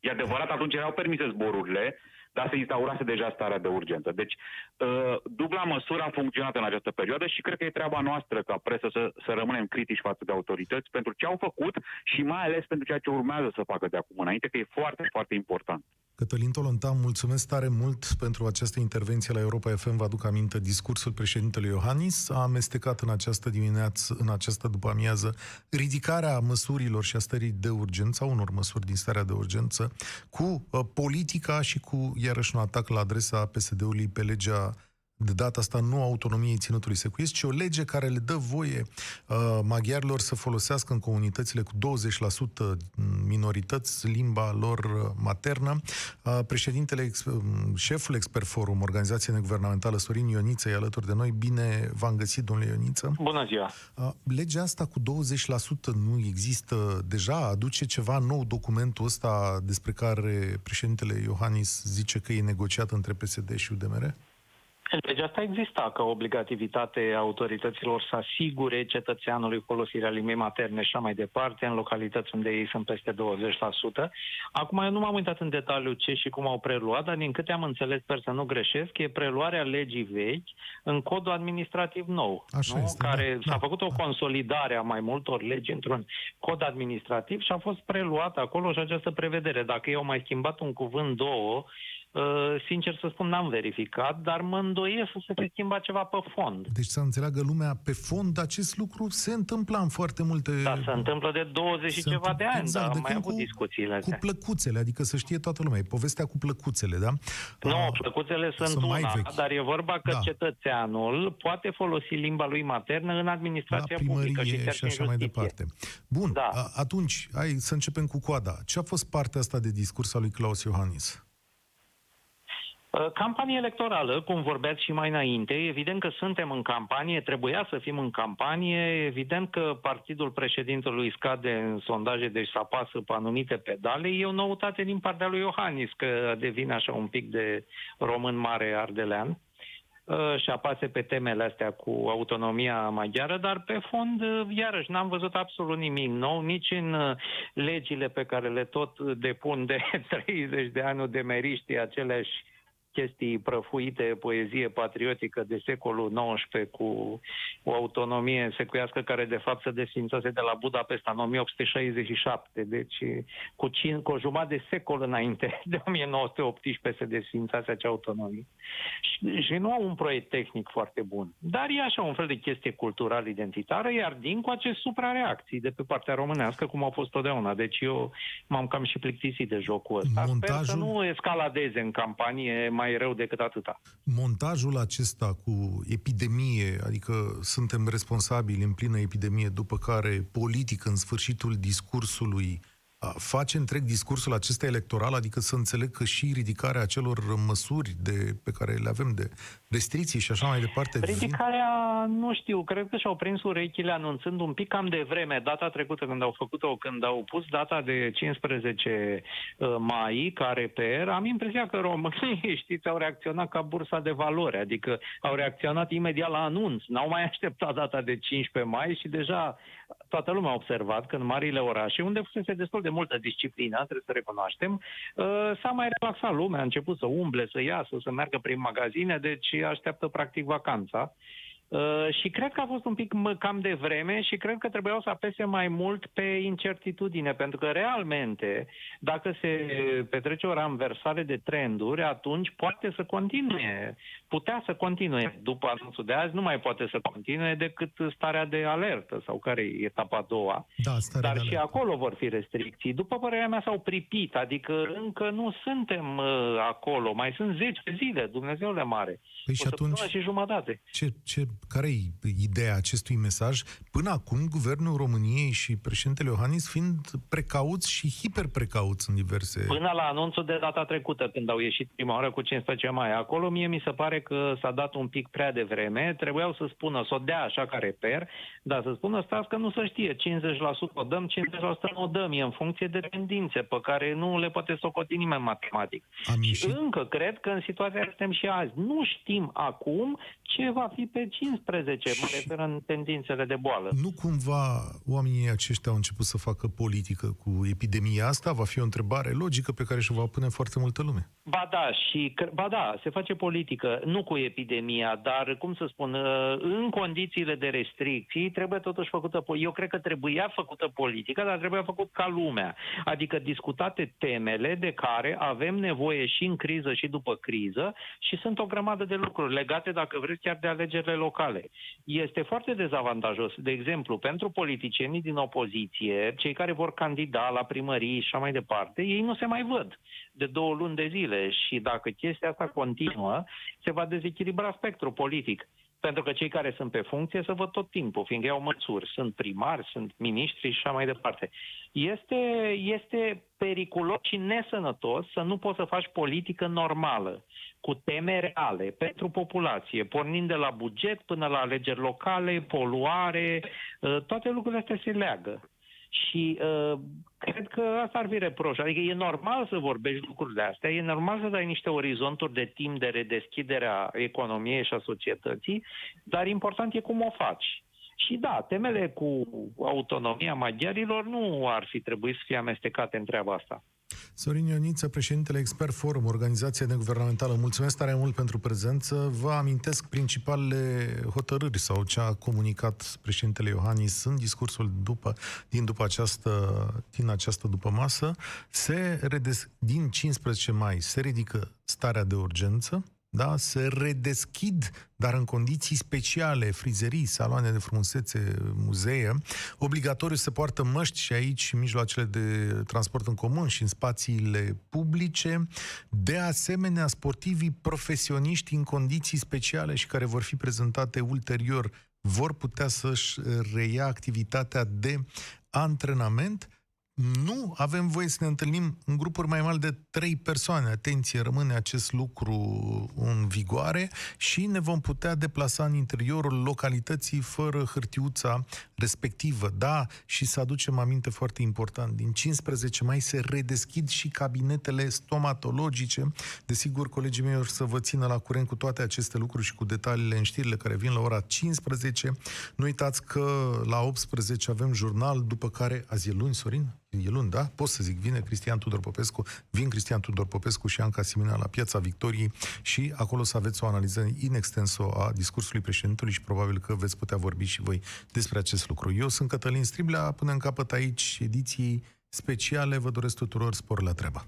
E adevărat, atunci erau permise zborurile, dar se instaurase deja starea de urgență. Deci, uh, dubla măsură a funcționat în această perioadă și cred că e treaba noastră ca presă să, să rămânem critici față de autorități pentru ce au făcut și mai ales pentru ceea ce urmează să facă de acum înainte, că e foarte, foarte important. Cătălin Tolontan, mulțumesc tare mult pentru această intervenție la Europa FM. Vă aduc aminte discursul președintelui Iohannis. A amestecat în această dimineață, în această după amiază, ridicarea măsurilor și a stării de urgență, a unor măsuri din starea de urgență, cu uh, politica și cu, iarăși, un atac la adresa PSD-ului pe legea de data asta nu autonomiei ținutului secuiesc, ci o lege care le dă voie uh, maghiarilor să folosească în comunitățile cu 20% minorități limba lor uh, maternă. Uh, președintele, ex, uh, șeful Expert Forum, organizație neguvernamentală, Sorin Ioniță, e alături de noi. Bine v-am găsit, domnule Ioniță. Bună ziua! Uh, legea asta cu 20% nu există deja? Aduce ceva nou documentul ăsta despre care președintele Iohannis zice că e negociat între PSD și UDMR? Legea asta exista ca obligativitate a autorităților să asigure cetățeanului folosirea limbii materne și așa mai departe, în localități unde ei sunt peste 20%. Acum eu nu m-am uitat în detaliu ce și cum au preluat, dar din câte am înțeles, sper să nu greșesc, e preluarea legii vechi în codul administrativ nou, Așa nu? este, care da, s-a da, făcut o consolidare a mai multor legi într-un cod administrativ și a fost preluat acolo și această prevedere. Dacă eu mai schimbat un cuvânt, două, Uh, sincer să spun, n-am verificat, dar mă îndoiesc să se fi schimbat ceva pe fond. Deci să înțeleagă lumea pe fond acest lucru se întâmpla în foarte multe... Da, se întâmplă de 20 și Se ceva de ani, exact, dar de am mai când avut cu- discuțiile Cu astea. plăcuțele, adică să știe toată lumea. E povestea cu plăcuțele, da? Nu, Ah, plăcuțele sunt, sunt mai una, vechi. dar e vorba că Da. cetățeanul poate folosi limba lui maternă în la administrația publică și primărie chiar și și în așa mai justiție. departe. Bun, Da. a- atunci, hai să începem cu coada. Ce a fost partea asta de discurs al lui Claus Iohannis? Uh, Campanie electorală, cum vorbeați și mai înainte, evident că suntem în campanie, trebuia să fim în campanie, evident că partidul președintelui scade în sondaje, deci să apasă pe anumite pedale. E o noutate din partea lui Iohannis, că devine așa un pic de român mare ardelean uh, și apase pe temele astea cu autonomia maghiară, dar pe fond, uh, iarăși, n-am văzut absolut nimic nou, nici în uh, legile pe care le tot depun de 30 de ani de meriști, aceleași chestii prăfuite, poezie patriotică de secolul XIX cu o autonomie secuiască care de fapt se desfințase de la Budapesta în 1867, deci cu, cin, cu o jumătate de secol înainte de 1918 se desfințase acea autonomie. Și, și nu au un proiect tehnic foarte bun, dar e așa un fel de chestie culturală identitară, iar din cu acest suprareacții de pe partea românească, cum au fost totdeauna. Deci eu m-am cam și plictisit de jocul ăsta. Sper să Montajul- nu escaladeze în campanie mai rău decât atâta. Montajul acesta cu epidemie, adică suntem responsabili în plină epidemie, după care politic în sfârșitul discursului a, face întreg discursul acesta electoral, adică să înțeleg că și ridicarea acelor măsuri de, pe care le avem de restricții și așa mai departe. vin- Ridicarea, nu știu, cred că și-au prins urechile anunțând un pic cam de vreme, data trecută când au făcut-o, când au pus data de 15 uh, mai, ca reper, am impresia că românii, știți, au reacționat ca bursa de valori, adică au reacționat imediat la anunț, n-au mai așteptat data de 15 mai și deja toată lumea a observat că în marile orașe, unde fusese destul de multă disciplină, trebuie să recunoaștem, uh, s-a mai relaxat lumea, a început să umble, să iasă, să meargă prin magazine, deci așteaptă practic vacanța. Uh, și cred că a fost un pic mă, cam de vreme și cred că trebuiau să apese mai mult pe incertitudine, pentru că realmente, dacă se petrece o ramversare de trenduri, atunci poate să continue, putea să continue. După anunțul de azi nu mai poate să continue decât starea de alertă sau care e etapa a doua. Da, starea Dar de și alertă. acolo vor fi restricții. După părerea mea s-au pripit, adică încă nu suntem uh, acolo, mai sunt 10 zile, Dumnezeule mare. Păi și o săptămână atunci- și jumătate. Ce, ce, care e ideea acestui mesaj? Până acum, Guvernul României și președintele Iohannis fiind precauți și hiperprecauți în diverse... Până la anunțul de data trecută, când au ieșit prima oară cu 15 mai, acolo mie mi se pare că s-a dat un pic prea devreme. Trebuiau să spună, să o dea așa ca reper, dar să spună, stați că nu se știe, 50% o dăm, 50% nu o dăm. E în funcție de tendințe pe care nu le poate socoti nimeni matematic. Am Și ieșit încă cred că în situația care suntem și azi. Nu știm acum ce va fi pe 15, mă refer în tendințele de boală. Nu cumva oamenii aceștia au început să facă politică cu epidemia asta? Va fi o întrebare logică pe care și-o va pune foarte multă lume. Ba da, și cre- ba da, se face politică, nu cu epidemia, dar cum să spun, uh, în condițiile de restricții trebuie totuși făcută, po- eu cred că trebuia făcută politică, dar trebuia făcut ca lumea. Adică discutate temele de care avem nevoie și în criză și după criză și sunt o grămadă de lucruri legate, dacă vreți, chiar de alegerile locale. Este foarte dezavantajos, de exemplu, pentru politicienii din opoziție, cei care vor candida la primării și așa mai departe, ei nu se mai văd de două luni de zile și dacă chestia asta continuă, se va dezechilibra spectrul politic. Pentru că cei care sunt pe funcție să văd tot timpul, fiindcă iau măsuri. Sunt primari, sunt miniștri și așa mai departe. Este, este periculos și nesănătos să nu poți să faci politică normală, cu teme reale pentru populație, pornind de la buget până la alegeri locale, poluare, ă, toate lucrurile astea se leagă. Și uh, cred că asta ar fi reproș. Adică e normal să vorbești lucrurile astea, e normal să dai niște orizonturi de timp de redeschidere a economiei și a societății, dar important e cum o faci. Și da, temele cu autonomia maghiarilor nu ar fi trebuit să fie amestecate în treaba asta. Sorin Ioniță, președintele Expert Forum, organizație neguvernamentală, mulțumesc tare mult pentru prezență. Vă amintesc principalele hotărâri sau ce a comunicat președintele Iohannis în discursul după, din, după această, din această după masă. Se redes, din 15 mai se ridică starea de urgență, da? se redeschid, dar în condiții speciale, frizerii, saloane de frumusețe, muzee. Obligatoriu se poartă măști și aici și mijloacele de transport în comun și în spațiile publice. De asemenea, sportivii profesioniști în condiții speciale și care vor fi prezentate ulterior vor putea să-și reia activitatea de antrenament nu avem voie să ne întâlnim în grupuri mai mari de trei persoane. Atenție, rămâne acest lucru în vigoare și ne vom putea deplasa în interiorul localității fără hârtiuța respectivă. Da, și să aducem aminte foarte important, din 15 mai se redeschid și cabinetele stomatologice. Desigur, colegii mei o să vă țină la curent cu toate aceste lucruri și cu detaliile în știrile care vin la ora 15. Nu uitați că la 18 avem jurnal, după care azi e luni, Sorin? E luni, da? Pot să zic, vine Cristian Tudor Popescu, vin Cristian Tudor Popescu și Anca Simina la Piața Victoriei și acolo să aveți o analiză in extenso a discursului președintelui și probabil că veți putea vorbi și voi despre acest lucru. Eu sunt Cătălin Striblea, până în capăt aici ediții speciale, vă doresc tuturor spor la treabă.